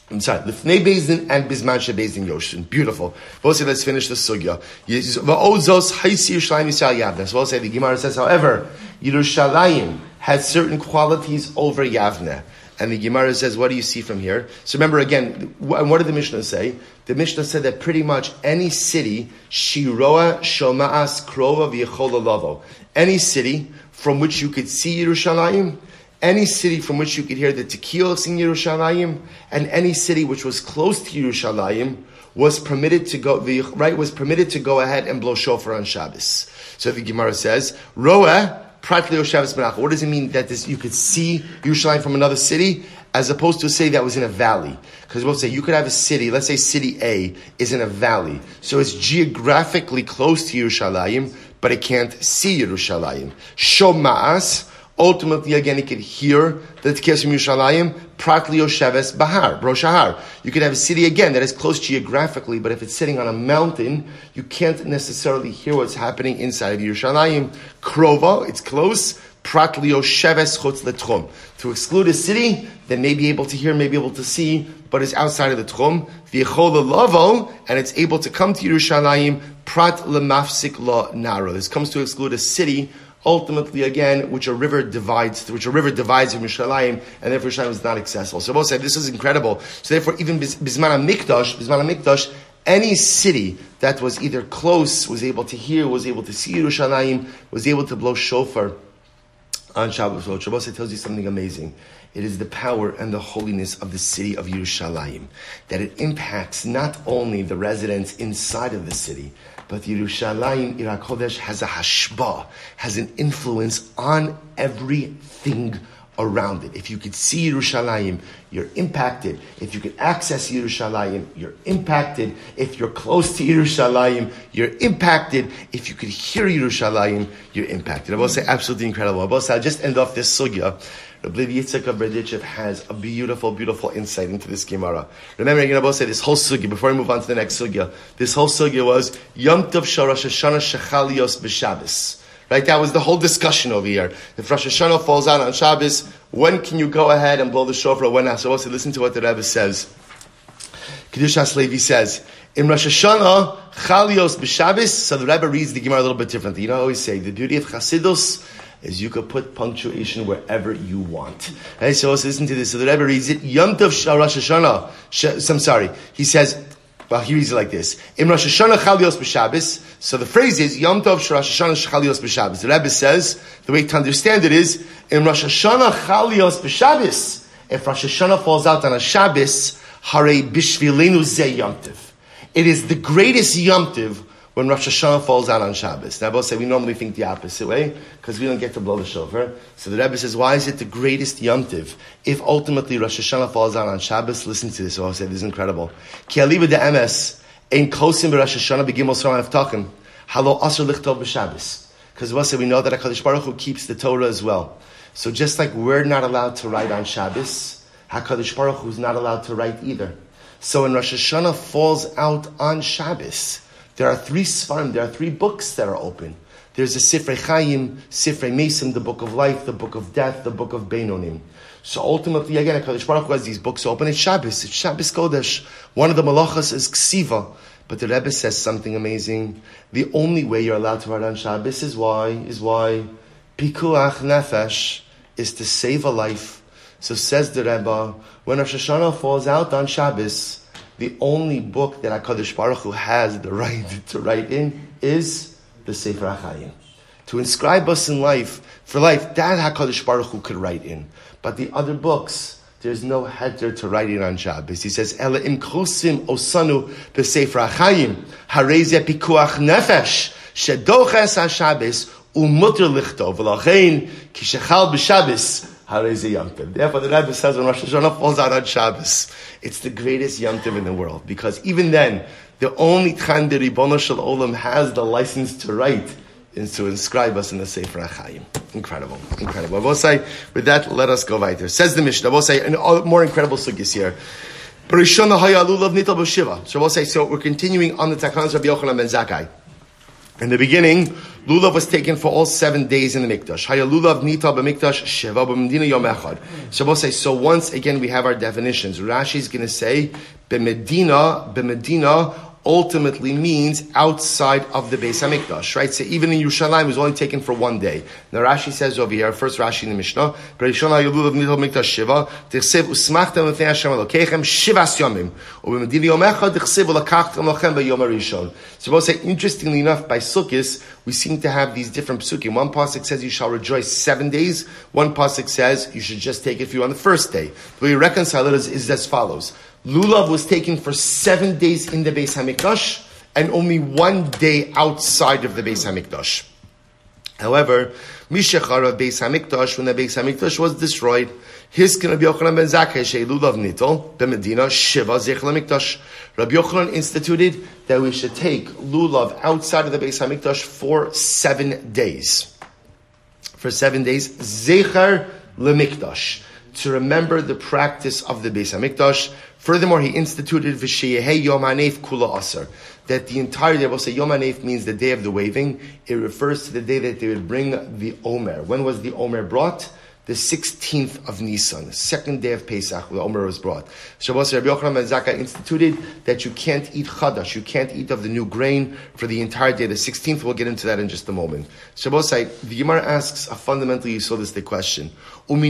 Speaker 1: I'm sorry, Lifnei Bezdin and Bisman Bezdin Yoshin. Beautiful. We'll say, let's finish the sugya. Va'ozos Haisi Yerushalayim Yisrael Yavne. So we'll say, the Gemara says, however, Yerushalayim has certain qualities over Yavne. And the Gemara says, what do you see from here? So remember again, what did the Mishnah say? The Mishnah said that pretty much any city, Shiroa Shoma'as Krova V'yecholalavo, Any city from which you could see Yerushalayim, any city from which you could hear the tekios in Yerushalayim, and any city which was close to Yerushalayim was permitted to go. Right was permitted to go ahead and blow shofar on Shabbos. So the Gemara says, "Roa pratlio Shabbos Menach." What does it mean that this, you could see Yerushalayim from another city, as opposed to a city that was in a valley? Because we'll say you could have a city. Let's say city A is in a valley, so it's geographically close to Yerushalayim, but it can't see Yerushalayim. Shoma'as Ultimately, again, he could hear the Tkiyas Yerushalayim, Pratli Yosheves Bahar, Broshahar. You could have a city again that is close geographically, but if it's sitting on a mountain, you can't necessarily hear what's happening inside of Yerushalayim. Krova, it's close. Pratli Yosheves Chutz Letchum. To exclude a city that may be able to hear, may be able to see, but is outside of the Tchum. V'yechola Lavo, and it's able to come to Yerushalayim, Prat Lemafsik La Naro. This comes to exclude a city ultimately again, which a river divides, which a river divides from Yerushalayim, and therefore Yerushalayim is not accessible. So both said this is incredible. So therefore, even Bisman Mikdash, Bisman Mikdash, any city that was either close was able to hear, was able to see Yerushalayim, was able to blow shofar on Shabbos. So Shabbos tells you something amazing. It is the power and the holiness of the city of Yerushalayim that it impacts not only the residents inside of the city, but Yerushalayim, Irak Kodesh, has a hashba, has an influence on everything around it. If you could see Yerushalayim, you're impacted. If you could access Yerushalayim, you're impacted. If you're close to Yerushalayim, you're impacted. If you could hear Yerushalayim, you're impacted. I will say absolutely incredible. I will say, I'll just end off this sugya Rabbi Yitzchak Berdichev has a beautiful, beautiful insight into this Gemara. Remember, I'm going to say this whole sugya before we move on to the next sugya. This whole sugya was Yom Tov Sharash Hashanah Shechalios B'Shabbos. Right, that was the whole discussion over here. If Rosh Hashanah falls out on Shabbos, when can you go ahead and blow the shofar? When? So also listen to what the Rebbe says. Kedushas Levi says, In Rosh Hashanah, Chalios b'Shabbos, so the Rebbe reads the Gemara a little bit differently. You know, I always say, the beauty of Chasidus is you could put punctuation wherever you want. Okay, so let's listen to this. So the Rebbe reads it, Yom Tov Rosh Hashanah, sh- I'm sorry, he says, well, he reads it like this. In Rosh Hashanah Chalios b'Shabbos, so the phrase is, Yom Tov Rosh Hashanah Chalios b'Shabbos. The Rebbe says, the way to understand it is, in Rosh Hashanah Chalios b'Shabbos, if Rosh Hashanah falls out on a Shabbos, Hare Bishvilenu Ze Yom Tov. It is the greatest yomtiv when Rosh Hashanah falls out on Shabbos. Now, both say we normally think the opposite way because we don't get to blow the shofar. So the Rebbe says, why is it the greatest yomtiv if ultimately Rosh Hashanah falls out on Shabbos? Listen to this. I'll say this is incredible. Ki aliva de emes ein kosim Rosh Hashanah begimel soran avtachim halo aser lichtov b'Shabbos. Because we'll say we know that Hakadosh Baruch Hu keeps the Torah as well. So just like we're not allowed to write on Shabbos, Hakadosh Baruch Hu is not allowed to write either. So when Rosh Hashanah falls out on Shabbos, there are three svarim, there are three books that are open. There's a Sifrei Chaim, Sifrei Mason, the book of life, the book of death, the book of Beinonim. So ultimately, again, HaKadosh Baruch Hu has these books open. It's Shabbos. It's Shabbos Kodesh. One of the malachas is Ksiva. But the Rebbe says something amazing. The only way you're allowed to write on Shabbos is why? Is why? Pikuach Nefesh is to save a life. So says the Rebbe, when Rosh Hashanah falls out on Shabbos, the only book that HaKadosh Baruch Hu has the right to write in is the Sefer HaChaim. To inscribe us in life, for life, that HaKadosh Baruch Hu could write in. But the other books, there's no header to write in on Shabbos. He says, Ela im chosim osanu b'sefer HaChaim, hareze pikuach nefesh, shedoches HaShabbos, umutter lichtov, v'lachein, b'Shabbos, Yom Tov. Therefore, the Rebbe says when Rosh Hashanah falls out on Shabbos, it's the greatest Yom in the world. Because even then, the only time the Ribono Shel Olam has the license to write is to inscribe us in the Sefer HaChaim. Incredible, incredible. Avosai, with that, let us go weiter. Says the Mishnah, Avosai, and more incredible suggis here. Hayalulav Nital B'Shiva. So so we're continuing on the Takanas Rabbi Yochanan Ben Zakkai. In the beginning, lulav was taken for all seven days in the mikdash. Haya lulav nita b'mikdash sheva b'medina yom echad. Shabbos say, so once again we have our definitions. Rashi is going to say, b'medina, b'medina ultimately means outside of the Beis Hamikdash, right? So even in Yerushalayim, it was only taken for one day. Now Rashi says over here, first Rashi in the Mishnah, Bereshona Yelul of Nidal Mikdash Shiva, Tichsev Usmachtem Lefnei Hashem Elokechem Shivas Yomim, Ubemedini Yom Echad Ulakachtem Lochem. So we'll say, interestingly enough, by Sukkot, we seem to have these different psukim. One pasuk says you shall rejoice seven days. One pasuk says you should just take it for you on the first day. The way you reconcile it is, is as follows. Lulav was taken for seven days in the Beis Hamikdash and only one day outside of the Beis Hamikdash. However, Mishachar of Beis Hamikdash, when the Beis Hamikdash was destroyed, his Rabbi Yochanan ben Zakkai shei lulav nitol b'medina shiva zech Hamikdash. Rabbi Yochanan instituted that we should take lulav outside of the Beis Hamikdash for seven days. For seven days, zecher lemikdash to remember the practice of the Beis Hamikdash. Furthermore, he instituted v'sheyehei yom kula aser that the entire day, we'll say Yom means the day of the waving. It refers to the day that they would bring the Omer. When was the Omer brought? The 16th of Nisan, the second day of Pesach, the Omer was brought. Shabbos Rabbi Yochanan ben Zakkai instituted that you can't eat chadash, you can't eat of the new grain for the entire day. The 16th, we'll get into that in just a moment. Shabbos the Gemara asks a fundamentally Yisodistic question. What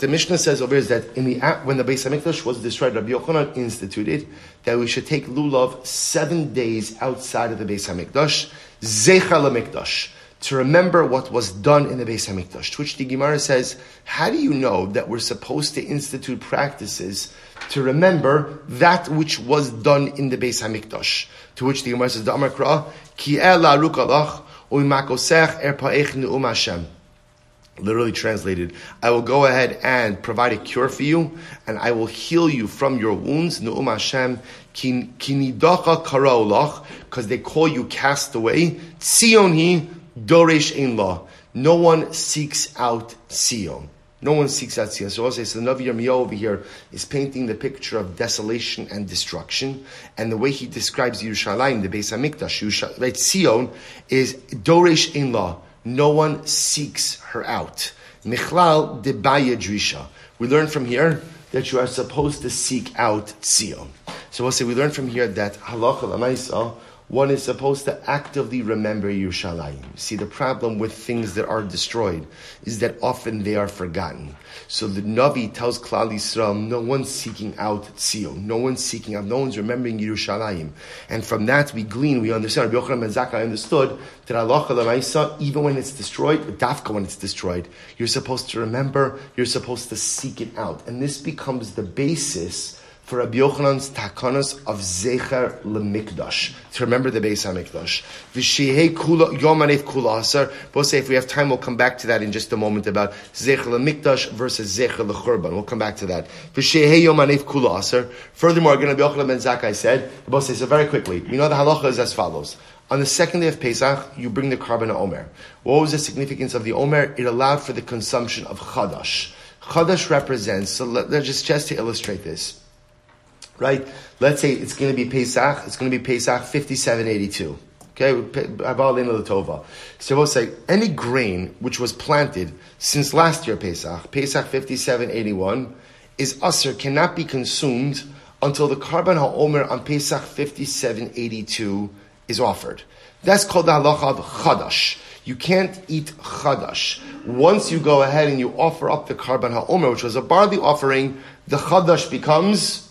Speaker 1: the Mishnah says over is that in the when the Beis Hamikdash was destroyed, Rabbi Yochanan instituted that we should take lulav seven days outside of the Beis Hamikdash, zecher mikdash to remember what was done in the Beis Hamikdash. To which the Gemara says, how do you know that we're supposed to institute practices to remember that which was done in the Beis Hamikdash? To which the Gemara says, the Kra, Ki ela rukalach uimakosech er pa'ech ne'um Hashem. Literally translated, I will go ahead and provide a cure for you, and I will heal you from your wounds. Ne'um Hashem, kinidacha because they call you cast away. Doresh in law. No one seeks out Sion. No one seeks out Sion. So also, so the Navi Yirmiyahu over here is painting the picture of desolation and destruction. And the way he describes Yerushalayim, the Beis Hamikdash, right, Sion, is Doresh in law. No one seeks her out. Michlal debaya drisha. We learn from here that you are supposed to seek out Tzion. So we'll say we learn from here that halacha lamaisa, one is supposed to actively remember Yerushalayim. See, the problem with things that are destroyed is that often they are forgotten. So the Navi tells Klal Yisrael, no one's seeking out Tzion, no one's seeking out, no one's remembering Yerushalayim. And from that we glean, we understand, Rabbi Yochanan Zakkai understood that halacha lamaisa, even when it's destroyed, dafka when it's destroyed, you're supposed to remember, you're supposed to seek it out. And this becomes the basis for Rabbi Yochanan's takanos of Zecher Lemikdash, to remember the Beis HaMikdash. V'shehei kula, Yom kula asar. We'll say if we have time, we'll come back to that in just a moment about Zecher Lemikdash versus Zecher Lechurban. We'll come back to that. V'shehei Yom Anef kula asar. Furthermore, again, Rabbi Yochanan ben Zakkai said, the say so very quickly, we know the halacha is as follows. On the second day of Pesach, you bring the korban Omer. What was the significance of the Omer? It allowed for the consumption of Chadash. Chadash represents, so let, let's just, just to illustrate this right? Let's say it's going to be Pesach. It's going to be Pesach 5782. Okay, so we'll say any grain which was planted since last year Pesach, Pesach 5781, is usr, cannot be consumed until the korban ha'omer on Pesach 5782 is offered. That's called the halacha of chadash. You can't eat chadash. Once you go ahead and you offer up the korban ha'omer, which was a barley offering, the chadash becomes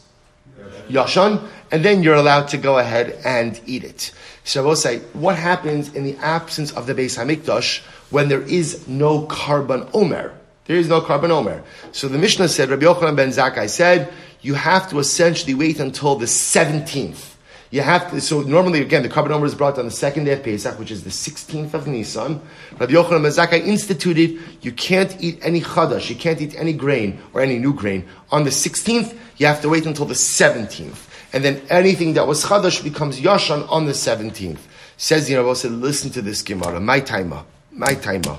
Speaker 1: yashan, and then you're allowed to go ahead and eat it. So we'll say, what happens in the absence of the Beis Hamikdash when there is no korban omer? There is no korban omer. So the Mishnah said, Rabbi Yochanan ben Zakkai said, you have to essentially wait until the 17th. You have to, so normally, again, the korban omer is brought on the second day of Pesach, which is the 16th of Nisan. Rabbi Yochanan ben Zakkai instituted, you can't eat any chadash, you can't eat any grain or any new grain. On the 16th, you have to wait until the 17th. And then anything that was chadash becomes yashan on the 17th. Says the Rabbi said, listen to this Gemara, my timer, my timer.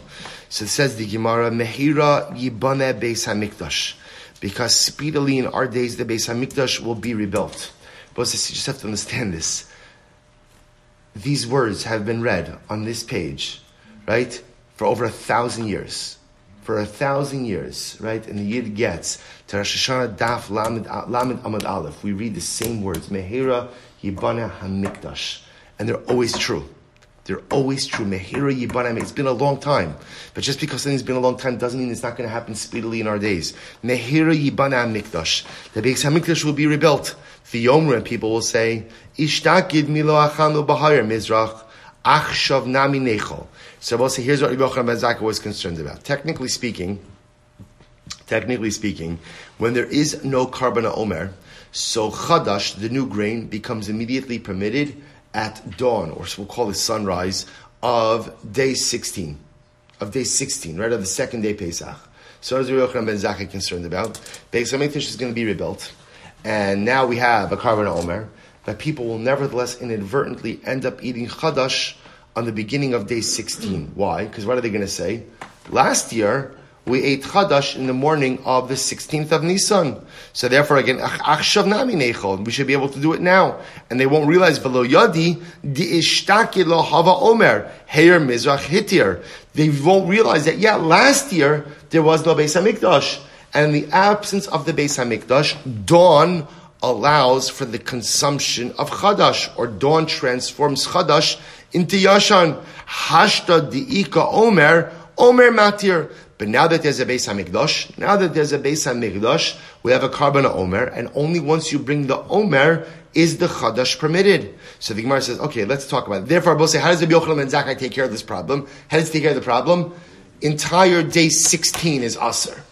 Speaker 1: So it says the Gemara, Mehira Yibane Beis Hamikdash. Because speedily in our days the Beis Hamikdash will be rebuilt. But you just have to understand this. These words have been read on this page, right, for over a thousand years for a thousand years, right? And the Yid gets to Rosh Hashanah Daf Lamed, Lamed Amad Aleph. We read the same words, Mehira Yibana Hamikdash. And they're always true. They're always true. Mehira Yibana, it's been a long time. But just because something's been a long time doesn't mean it's not going to happen speedily in our days. Mehira Yibana Hamikdash. The Beis Hamikdash will be rebuilt. The Yomra people will say, Ishtakid Milo Achanu Mizrach, Achshav Nami Nechol. So we'll say here's what Rabbi Yochanan ben Zakkai was concerned about. Technically speaking, technically speaking, when there is no korban omer, so chadash, the new grain, becomes immediately permitted at dawn, or we'll call it sunrise, of day 16. Of day 16, right, of the second day Pesach. So as Rabbi Yochanan ben Zakkai concerned about, Beis HaMikdash is going to be rebuilt, and now we have a korban omer, but people will nevertheless inadvertently end up eating chadash on the beginning of day 16. Why? Because what are they going to say? Last year, we ate chadash in the morning of the 16th of Nisan. So therefore, again. We should be able to do it now. And they won't realize, velo yadi, lo hava omer, heir mizrach hitir. They won't realize that, yeah, last year, there was no Beis HaMikdash. And the absence of the Beis HaMikdash, dawn allows for the consumption of chadash, or dawn transforms chadash into Yashan. Hashta di'ika Omer, Omer Matir. But now that there's a Beis HaMikdash, now that there's a Beis HaMikdash, we have a korban Omer, and only once you bring the Omer is the Chadash permitted. So the Gemara says, okay, let's talk about it. Therefore, we'll say, how does the Yochanan and Zakkai take care of this problem? How does it take care of the problem? Entire day 16 is Aser.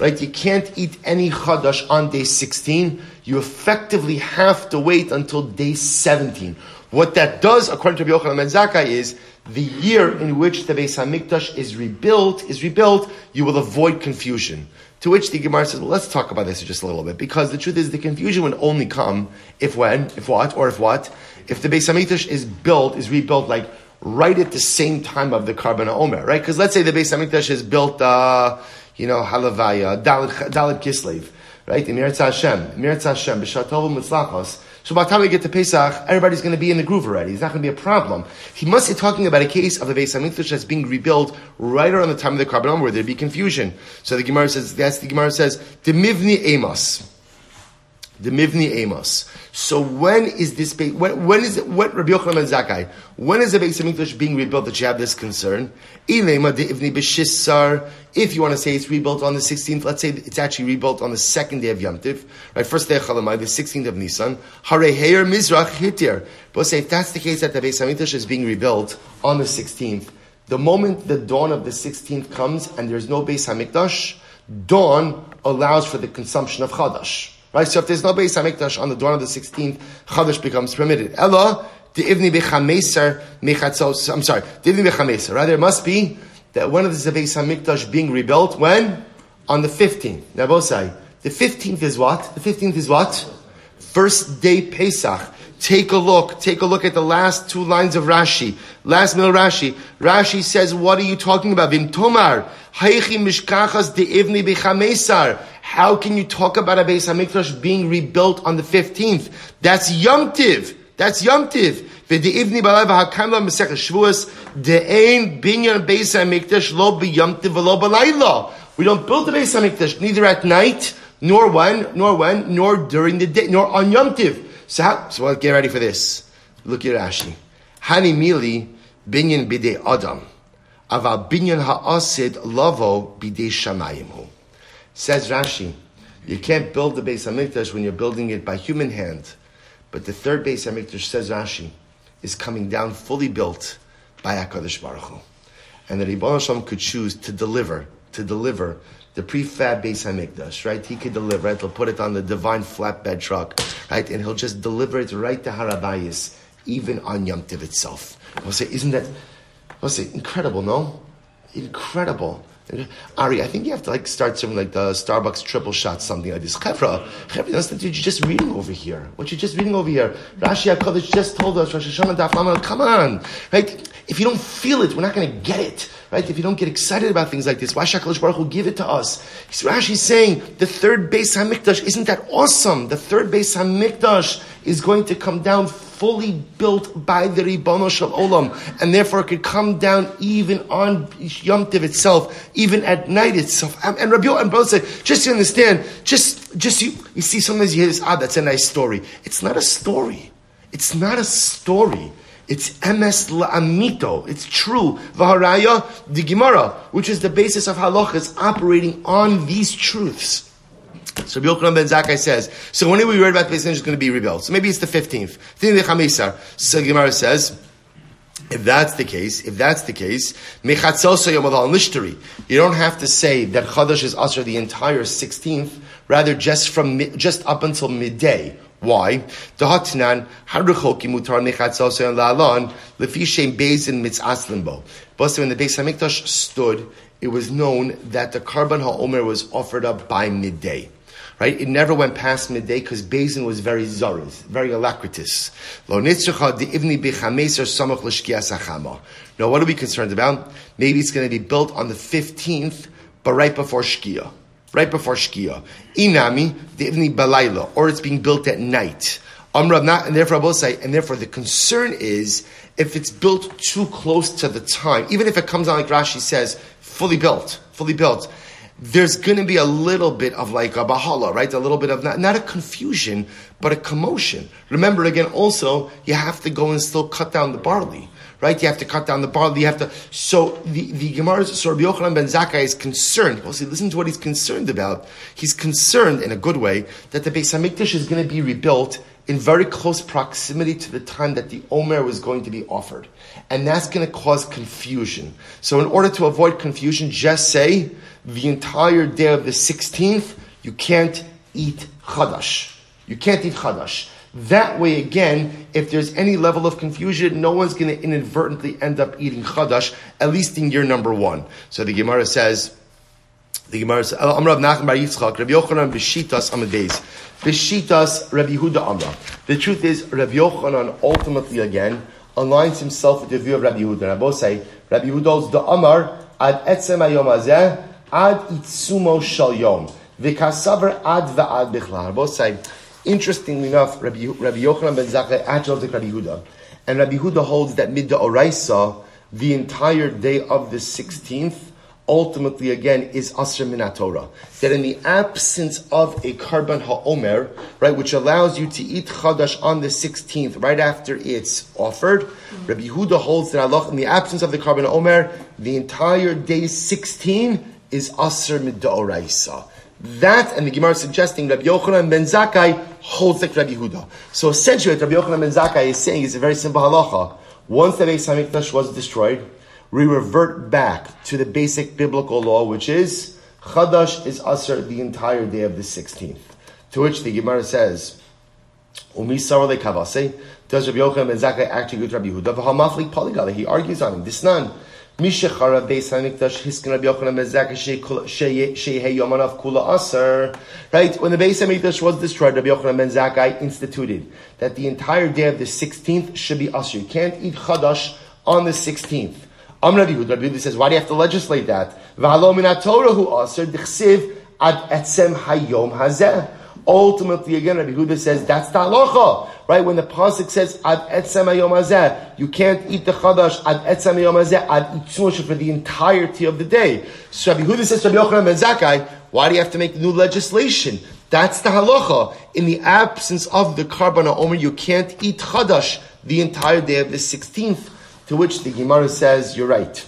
Speaker 1: Right? You can't eat any Chadash on day 16. You effectively have to wait until day 17. What that does, according to Yochanan ben Zakkai, is the year in which the Beis Hamikdash is rebuilt is rebuilt. You will avoid confusion. To which the Gemara says, well, let's talk about this just a little bit, because the truth is the confusion would only come if when, if what, or if what, if the Beis Hamikdash is built, is rebuilt like right at the same time of the Korban Omer, right? Because let's say the Beis Hamikdash is built, uh, you know, Halavaya, Dalit, Dalit Kislev, right? In Eretz Hashem, in Hashem, B'shatov Mitzlachos, So by the time we get to Pesach, everybody's going to be in the groove already. It's not going to be a problem. He must be talking about a case of the Beis Hamikdash that's being rebuilt right around the time of the Karban where there'd be confusion. So the Gemara says, that's the Gemara says, the Mivni. The Mivni Amos. So when is this, when, when is it, what Rabbi Yochanan ben when is the Beis Hamikdash being rebuilt that you have this concern? If you want to say it's rebuilt on the 16th, let's say it's actually rebuilt on the second day of Yom Tiv, right? First day of Chalamai, the 16th of Nisan. Mizrach Hitir. But say if that's the case that the Beis Hamikdash is being rebuilt on the 16th, the moment the dawn of the 16th comes and there's no Beis Hamikdash, dawn allows for the consumption of Chadash. Right? So if there's no Beis Hamikdash on the dawn of the 16th, Chadash becomes permitted. Ella, the Ivni Bechameser I'm sorry, the Ivni Bechameser. Right? There must be that when is the Beis Hamikdash being rebuilt? When? On the 15th. Now the 15th is what? The 15th is what? First day Pesach. Take a look. Take a look at the last two lines of Rashi. Last middle Rashi. Rashi says, what are you talking about? Vim Tomar. How can you talk about a Beis Hamikdash being rebuilt on the 15th? That's Yom Tiv. That's Yom Tiv. We don't build the Beis Hamikdash neither at night, nor when, nor when, nor during the day, nor on Yom Tiv. So, how, so get ready for this. Look at Rashi. Hani mili binyan b'dei adam. Aval binyan ha'asid lavo b'dei shamayim Says Rashi, you can't build the Beis Hamikdash when you're building it by human hand. But the third Beis Hamikdash, says Rashi, is coming down fully built by HaKadosh Baruch Hu. And the Ribbon Hashem could choose to deliver, to deliver the prefab Beis Hamikdash, right? He could deliver it. He'll put it on the divine flatbed truck, right? And he'll just deliver it right to Harabayis, even on Yom Tiv itself. I'll say, isn't that, Say, incredible, no? Incredible. Ari, I think you have to like start something like the Starbucks triple shot, something like this. Chevra, Chevra, that's what you're just reading over here. What you're just reading over here. Rashi HaKodesh just told us, Rosh Hashanah Daf come on. Right? If you don't feel it, we're not going to get it. Right? If you don't get excited about things like this, why Shakadosh Baruch will give it to us? Rashi's saying the third Beis Hamikdash isn't that awesome? The third Beis Hamikdash is going to come down fully built by the Ribbono Shel Olam, and therefore it could come down even on Yom Tiv itself, even at night itself. And Rabbi and both say, just to understand, just just you, you see sometimes you hear this, ah, that's a nice story. It's not a story. It's not a story. It's emes la'amito. It's true. Vaharaya the Gemara, which is the basis of halachas operating on these truths. So Yochanan ben Zakkai says, so when we worried about the is going to be rebuilt? So maybe it's the 15th. So Gemara says, if that's the case, if that's the case, you don't have to say that Chadash is usher the entire 16th, rather just from just up until midday. Why? Dahatnan haruchoki mutar mechatzosa la'alon lefishem bezin mitzaslimbo. But when the Beis Hamikdash stood, it was known that the Karban ha'omer was offered up by midday. Right? It never went past midday because Bezin was very zariz, very alacritous. Lo nitzracha the ivni bechameser samach l'shkias Now, what are we concerned about? Maybe it's going to be built on the 15th, but right before Shkia. Right before Shkia. Inami, the ivni balayla, or it's being built at night. Um, Amrav not, and therefore will say, and therefore the concern is if it's built too close to the time, even if it comes on like Rashi says, fully built, fully built there's going to be a little bit of like a bahala, right? A little bit of not, not a confusion, but a commotion. Remember again, also, you have to go and still cut down the barley, right? You have to cut down the barley. You have to. So the, the Gemara, so Rabbi Yochanan ben Zakkai is concerned. Well, see, listen to what he's concerned about. He's concerned in a good way that the Beis Hamikdash is going to be rebuilt in very close proximity to the time that the Omer was going to be offered. And that's going to cause confusion. So in order to avoid confusion, just say, the entire day of the 16th, you can't eat chadash. You can't eat chadash. That way, again, if there's any level of confusion, no one's going to inadvertently end up eating chadash, at least in year number one. So the Gemara says, the Gemara says, Bar Yitzchak, Rabbi Yochanan B'shitas Amadeis. B'shitas Rabbi Amra. The truth is, Rabbi Yochanan ultimately again aligns himself with the view of Rabbi Huda. And I say, Rabbi Huda's the Amar ad etzem ayom ad itzumo shal yom. V'kasaver ad va'ad bichlal. Both say, Interestingly enough, Rabbi, Rabbi Yochanan ben Zakkai actually like Rabbi Huda. And Rabbi Huda holds that midda oraisa, the entire day of the 16th, ultimately again is Asr Minat Torah. That in the absence of a Karban Ha'omer, right, which allows you to eat Chadash on the 16th, right after it's offered, Rabbi Yehuda holds that Allah, in the absence of the Karban Ha'omer, the entire day 16 is Asr Midaoraisa. That and the Gemara is suggesting Rabbi Yochanan ben Zakkai holds like Rabbi Yehuda. So essentially what Rabbi Yochanan ben Zakkai is saying is a very simple halacha. Once the Beis HaMikdash was destroyed, we revert back to the basic biblical law, which is Chadash is Asr the entire day of the 16th. To which the Gemara says, Umi Kavase, does Rabbi Yochanan ben Zakkai actually go to Rabbi poligala, he argues on him. This none. Mishachara Beis Hamikdash Hiskin Rabbi Yochanan ben Zakkai Shehei Yomanav Kula Asr. Right, when the Beis Hamikdash was destroyed, Rabbi Yochanan ben Zakkai instituted that the entire day of the 16th should be Asr. You can't eat Chadash on the 16th. Am Rabbi Yehuda. Rabbi says, why do you have to legislate that? V'halo min hu aser d'chsiv ad etzem hayom hazeh. Ultimately, again, Rabbi Yehuda says that's the halacha, right? When the pasuk says ad etzem hazeh, you can't eat the chadash ad etzem hazeh ad itzmush for the entirety of the day. So Rabbi Yehuda says Rabbi Yochanan ben Zakkai, why do you have to make new legislation? That's the halacha. In the absence of the karban omer, you can't eat chadash the entire day of the 16th. To which the Gemara says, you're right.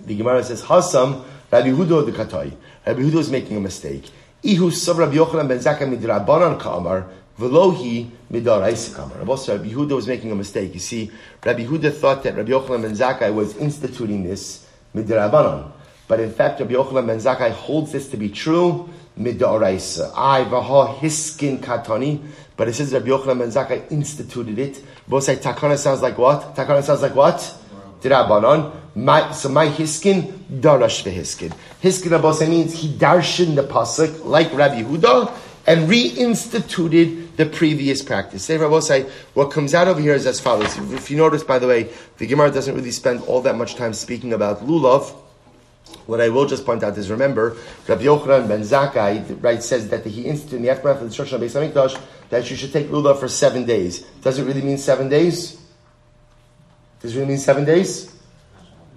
Speaker 1: The Gemara says, Hasam, Rabbi Hudo the Katai. Rabbi Hudo is making a mistake. Ihu sab Rabbi Yochanan ben Zakkai midrabanan ka'amar, velohi midarais ka'amar. Rabbi Hudo was making a mistake. You see, Rabbi Huda thought that Rabbi Yochanan ben Zakkai was instituting this midrabanan. But in fact, Rabbi Yochanan ben Zakkai holds this to be true midoraisa. I vaha hiskin katani. But it says Rabbi Yochanan ben Zakkai instituted it. Both say takana sounds like what? Takana sounds like what? Dirabanan. My, so my hiskin, darash vehiskin. Hiskin abose means he darshan the pasuk like Rabbi Huda and reinstituted the previous practice. Say Rabbi what comes out over here is as follows. If you notice, by the way, the Gemara doesn't really spend all that much time speaking about lulav. What I will just point out is remember, Rabbi Yochanan ben Zakkai right says that he instituted in the aftermath of the destruction of Beis Hamikdash that you should take lulav for seven days. Does it really mean seven days? Does it really mean seven days?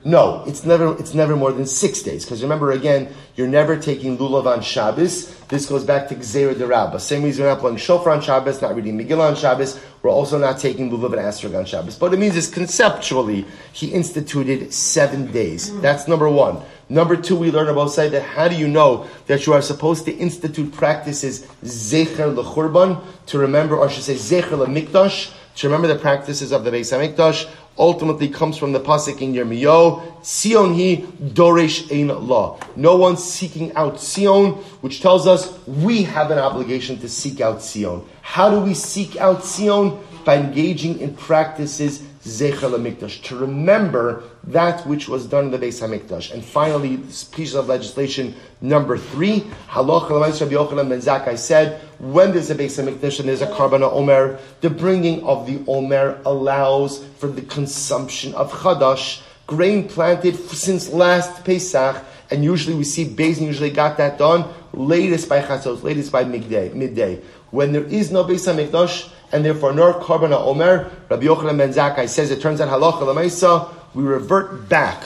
Speaker 1: No, it's never it's never more than six days. Because remember again, you're never taking lulav on Shabbos. This goes back to Gzera de Rabbah. Same reason we're not playing shofar on Shabbos, not reading Megillah on Shabbos. We're also not taking lulav and asrog on Shabbos. But it means is conceptually he instituted seven days. Hmm. That's number one. Number two, we learn about say that how do you know that you are supposed to institute practices zecher lechurban to remember, or I should say zecher lemikdash to remember the practices of the Beis Hamikdash. Ultimately, comes from the pasuk in Yirmiyahu, Sion he doresh ein law. No one's seeking out Sion, which tells us we have an obligation to seek out Sion. How do we seek out Sion? By engaging in practices Zecher Mikdash, to remember that which was done in the Beis Hamikdash. And finally, this piece of legislation number three, Lamais Rabbi Yochanan ben Zakkai said, when there's a Beis Hamikdash and there's a Karban Omer, the bringing of the Omer allows for the consumption of Chadash, grain planted since last Pesach, and usually we see Bezin usually got that done latest by Chatzos, latest by midday. midday. When there is no Beis Hamikdash, and therefore nor Karban Omer, Rabbi Yochanan ben Zakkai says it turns out halacha lemaisa, we revert back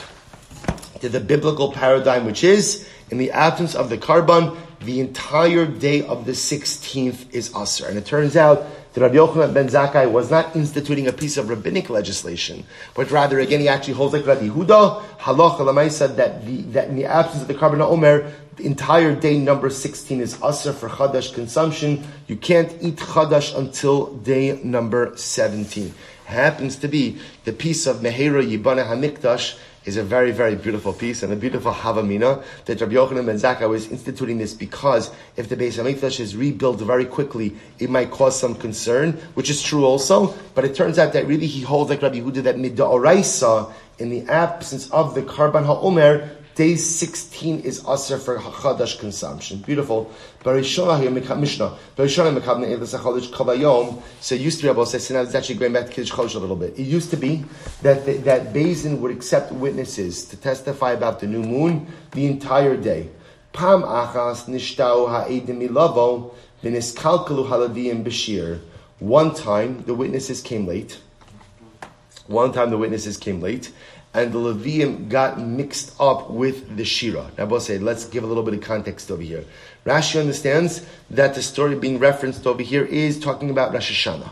Speaker 1: to the biblical paradigm, which is in the absence of the Karban, the entire day of the 16th is Asr. And it turns out that Rabbi Yochanan ben Zakkai was not instituting a piece of rabbinic legislation, but rather, again, he actually holds like Rabbi Huda, halacha lemaisa, that, the, that in the absence of the Karban Omer, entire day number 16 is Asr for Chadash consumption. You can't eat Chadash until day number 17. Happens to be the piece of Mehera Yibana Hamikdash is a very, very beautiful piece and a beautiful Havamina that Rabbi Yochanan ben Zakkai was instituting this because if the Beis Hamikdash is rebuilt very quickly, it might cause some concern, which is true also. But it turns out that really he holds like Rabbi Huda that Midda'oraisa, in the absence of the Karban HaOmer, Day 16 is Asr for Chadash consumption. Beautiful. Barishona here, Mishnah. Barishona Mekabne Elis HaChodesh Kavayom. So it used to be able to say, so now it's actually going back to Kiddush Chodesh a little bit. It used to be that, the, that Bezin would accept witnesses to testify about the new moon the entire day. Pam achas nishtau ha'edim ilavo V'niskalkalu halavim b'shir. One time the witnesses came late. One time the witnesses came late, and the Levium got mixed up with the Shira. Now, say, let's give a little bit of context over here. Rashi understands that the story being referenced over here is talking about Rosh Hashanah.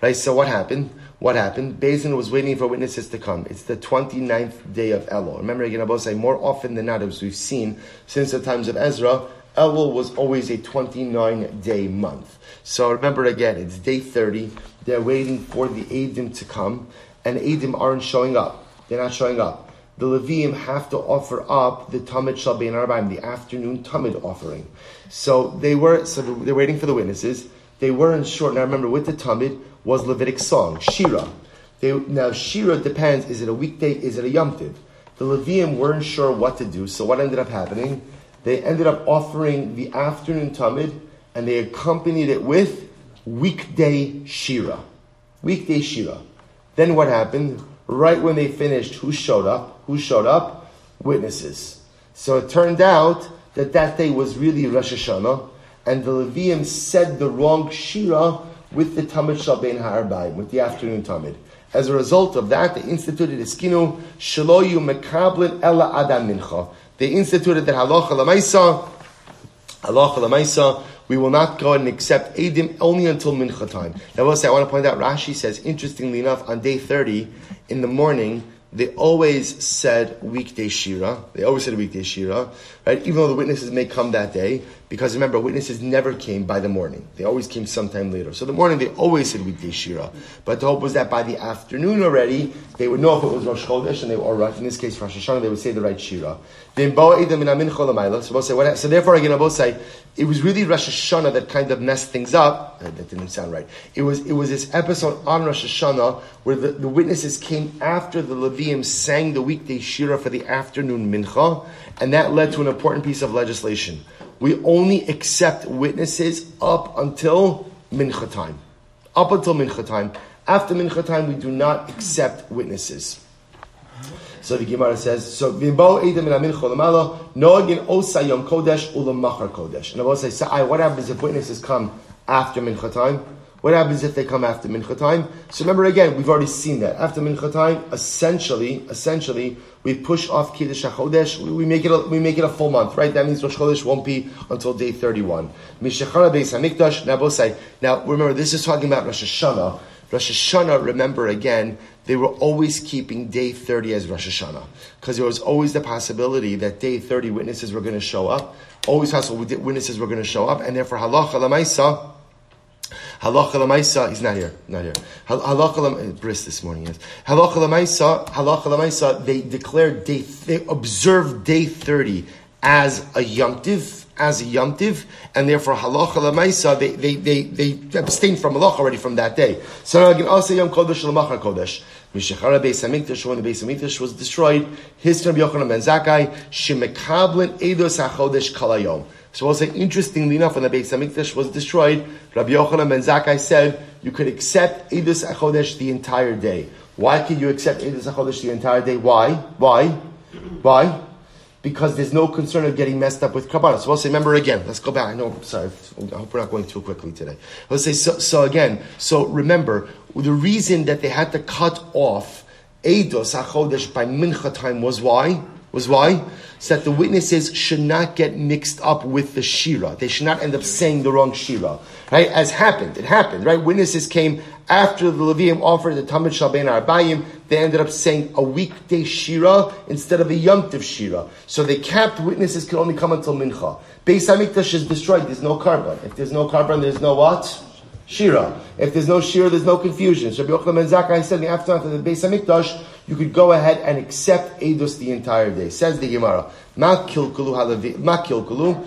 Speaker 1: Right? So what happened? What happened? Bezin was waiting for witnesses to come. It's the 29th day of Elul. Remember again, I say more often than not, as we've seen since the times of Ezra, Elul was always a 29 day month. So remember again, it's day 30. They're waiting for the Adim to come, and Adim aren't showing up. They're not showing up. The Levium have to offer up the Tamid Shabbein Arbaim, the afternoon Tamid offering. So they were, so they're waiting for the witnesses. They weren't sure. Now remember, with the Tamid was Levitic song, Shira. They, now Shira depends, is it a weekday, is it a Yom Tiv? The Levium weren't sure what to do, so what ended up happening? They ended up offering the afternoon Tamid, and they accompanied it with weekday Shira. Weekday Shira. Then what happened? Right when they finished, who showed up? Who showed up? Witnesses. So it turned out that that day was really Rosh Hashanah, and the Levium said the wrong Shira with the Tamid Shabbein Ha'arbaim, with the afternoon Tamid. As a result of that, they instituted Iskinu Shaloyu Mekablin Ella Adam Mincha. They instituted that Halacha Lamaisa, Halacha Lamaisa, we will not go and accept Edim only until Mincha time. Now, I will say, I want to point out, Rashi says, interestingly enough, on day 30, in the morning, they always said weekday shira. They always said weekday shira, right? Even though the witnesses may come that day, because remember, witnesses never came by the morning. They always came sometime later. So the morning they always said weekday shira. But the hope was that by the afternoon already, they would know if it was Rosh Chodesh, and they or in this case Rosh Hashanah, they would say the right shira. So say? So therefore, again, I both say it was really Rosh Hashanah that kind of messed things up. That didn't sound right. It was it was this episode on Rosh Hashanah where the, the witnesses came after the Levium sang the weekday shira for the afternoon mincha, and that led to an important piece of legislation we only accept witnesses up until mincha time. Up until mincha time. After mincha time, we do not accept witnesses. So the Gemara says, so v'imbo edim in mincha lamala noagin osa yom kodesh ulam machar kodesh. And I will say, what happens if witnesses come after mincha time? What happens if they come after mincha time? So remember again, we've already seen that after mincha time. Essentially, essentially, we push off Kiddush HaChodesh, we, we, make it a, we make it a full month, right? That means Rosh Chodesh won't be until day 31. Mishachara Beis HaMikdash, Now remember, this is talking about Rosh Hashanah. Rosh Hashanah, remember again, they were always keeping day 30 as Rosh Hashanah. Because there was always the possibility that day 30 witnesses were going to show up. Always possible witnesses were going to show up, and therefore halacha lamaisa, Halacha lemaisa, he's not here, not here. Halacha lemaisa, uh, bris this morning, yes. Halacha lemaisa, halacha lemaisa, they declared day, they observed day 30 as a yomtiv, as a yomtiv, and therefore halacha lemaisa, they, they, they, they abstained from halacha already from that day. So again, also yom kodesh lemachar kodesh. Mishachara Beis Hamikdash, when the Beis Hamikdash was destroyed, his Rabbi Yochanan ben Zakkai, shemekablin edos hachodesh kalayom. So we'll say, interestingly enough, when the Beis Hamikdash was destroyed, Rabbi Yochanan ben Zakkai said you could accept Edus Achodesh the entire day. Why can you accept Edus Achodesh the entire day? Why? Why? Why? Because there's no concern of getting messed up with Kabbalah. So we'll say, remember again, let's go back. I know, sorry, I hope we're not going too quickly today. Let's say, so, so again, so remember, the reason that they had to cut off Eidos HaChodesh by Mincha time was why? Was why? So that the witnesses should not get mixed up with the Shira. They should not end up saying the wrong Shira. Right? As happened. It happened, right? Witnesses came after the Levium offered the Tamid Shalbein Arbayim. They ended up saying a weekday Shira instead of a Yomtiv Shira. So they capped witnesses can only come until Mincha. Beis HaMikdash is destroyed. There's no korban. If there's no korban, there's no what? Shira. If there's no Shira, there's no confusion. Rabbi Yochanan ben Zakkai said in the aftermath of the Beis Hamikdash, you could go ahead and accept Eidos the entire day. Says the Gemara, Ma kilkulu halavi, ma kilkulu.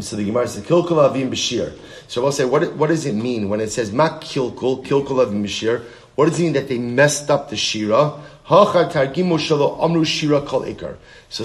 Speaker 1: So the Gemara says, kilkul avim b'shir. So I'll say, what, what does it mean when it says ma kilkul, kilkul avim b'shir? What does it mean that they messed up the Shira? So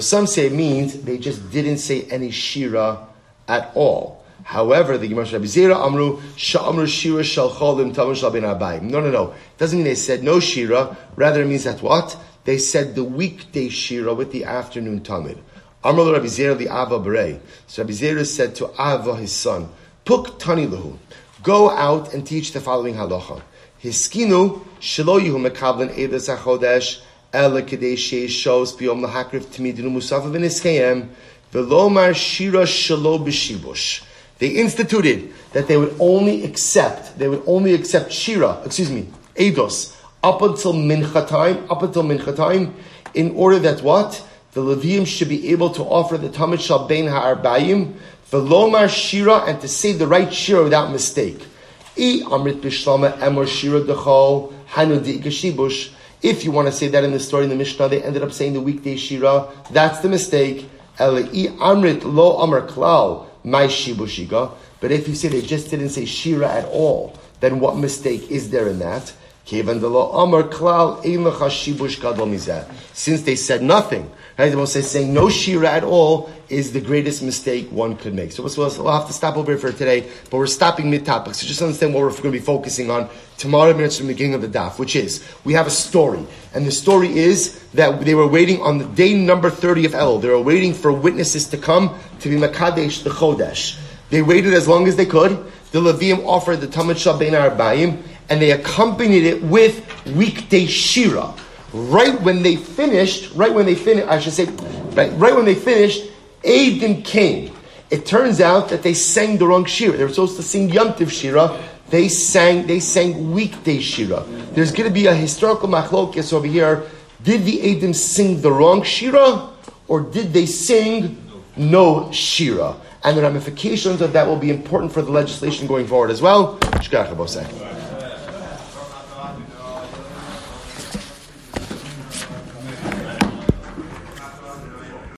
Speaker 1: some say it means they just didn't say any Shira at all. However, the Gemara Rabbi Zera Amru Sha'amru Shira Shal Cholim Tamu Shal Ben Abayim. No, no, no. It doesn't mean they said no Shira. Rather, it means that what? They said the weekday Shira with the afternoon Tamid. Amru Rabbi Zera the Ava Berei. So Rabbi Zera said to Ava his son, Puk Tani taniluhu. Go out and teach the following halacha. Hiskinu shelo yihu mekablan edas achodesh ela kedei sheish shos biyom lahakrif timidinu musafa v'niskayem v'lomar shira shelo b'shibush. They instituted that they would only accept, they would only accept shira, excuse me, edos, up until mincha time, up until mincha time, in order that what? The Levium should be able to offer the Tamid Shal Bein Ha'arbayim, the Lomar Shira, and to say the right Shira without mistake. Amrit Bishlama Shira. If you want to say that in the story in the Mishnah, they ended up saying the weekday Shira. That's the mistake. Eli Amrit Lo Amar Klal My Shibushiga. But if you say they just didn't say Shira at all, then what mistake is there in that? Since they said nothing, right? The Most saying no shira at all is the greatest mistake one could make. So we'll have to stop over here for today, but we're stopping mid topic. So just understand what we're going to be focusing on tomorrow minutes from the beginning of the daf, which is we have a story, and the story is that they were waiting on the day number thirty of El. They were waiting for witnesses to come to be makadesh the chodesh. They waited as long as they could. The Levium offered the Tamid Shabbein Arbaim, and they accompanied it with weekday shira. Right when they finished, right when they finished, I should say, right, right when they finished, Adim came. It turns out that they sang the wrong shira. They were supposed to sing Yomtiv shira. They sang, they sang weekday shira. There's going to be a historical machlokes over here. Did the Adim sing the wrong shira, or did they sing no shira? And the ramifications of that will be important for the legislation going forward as well.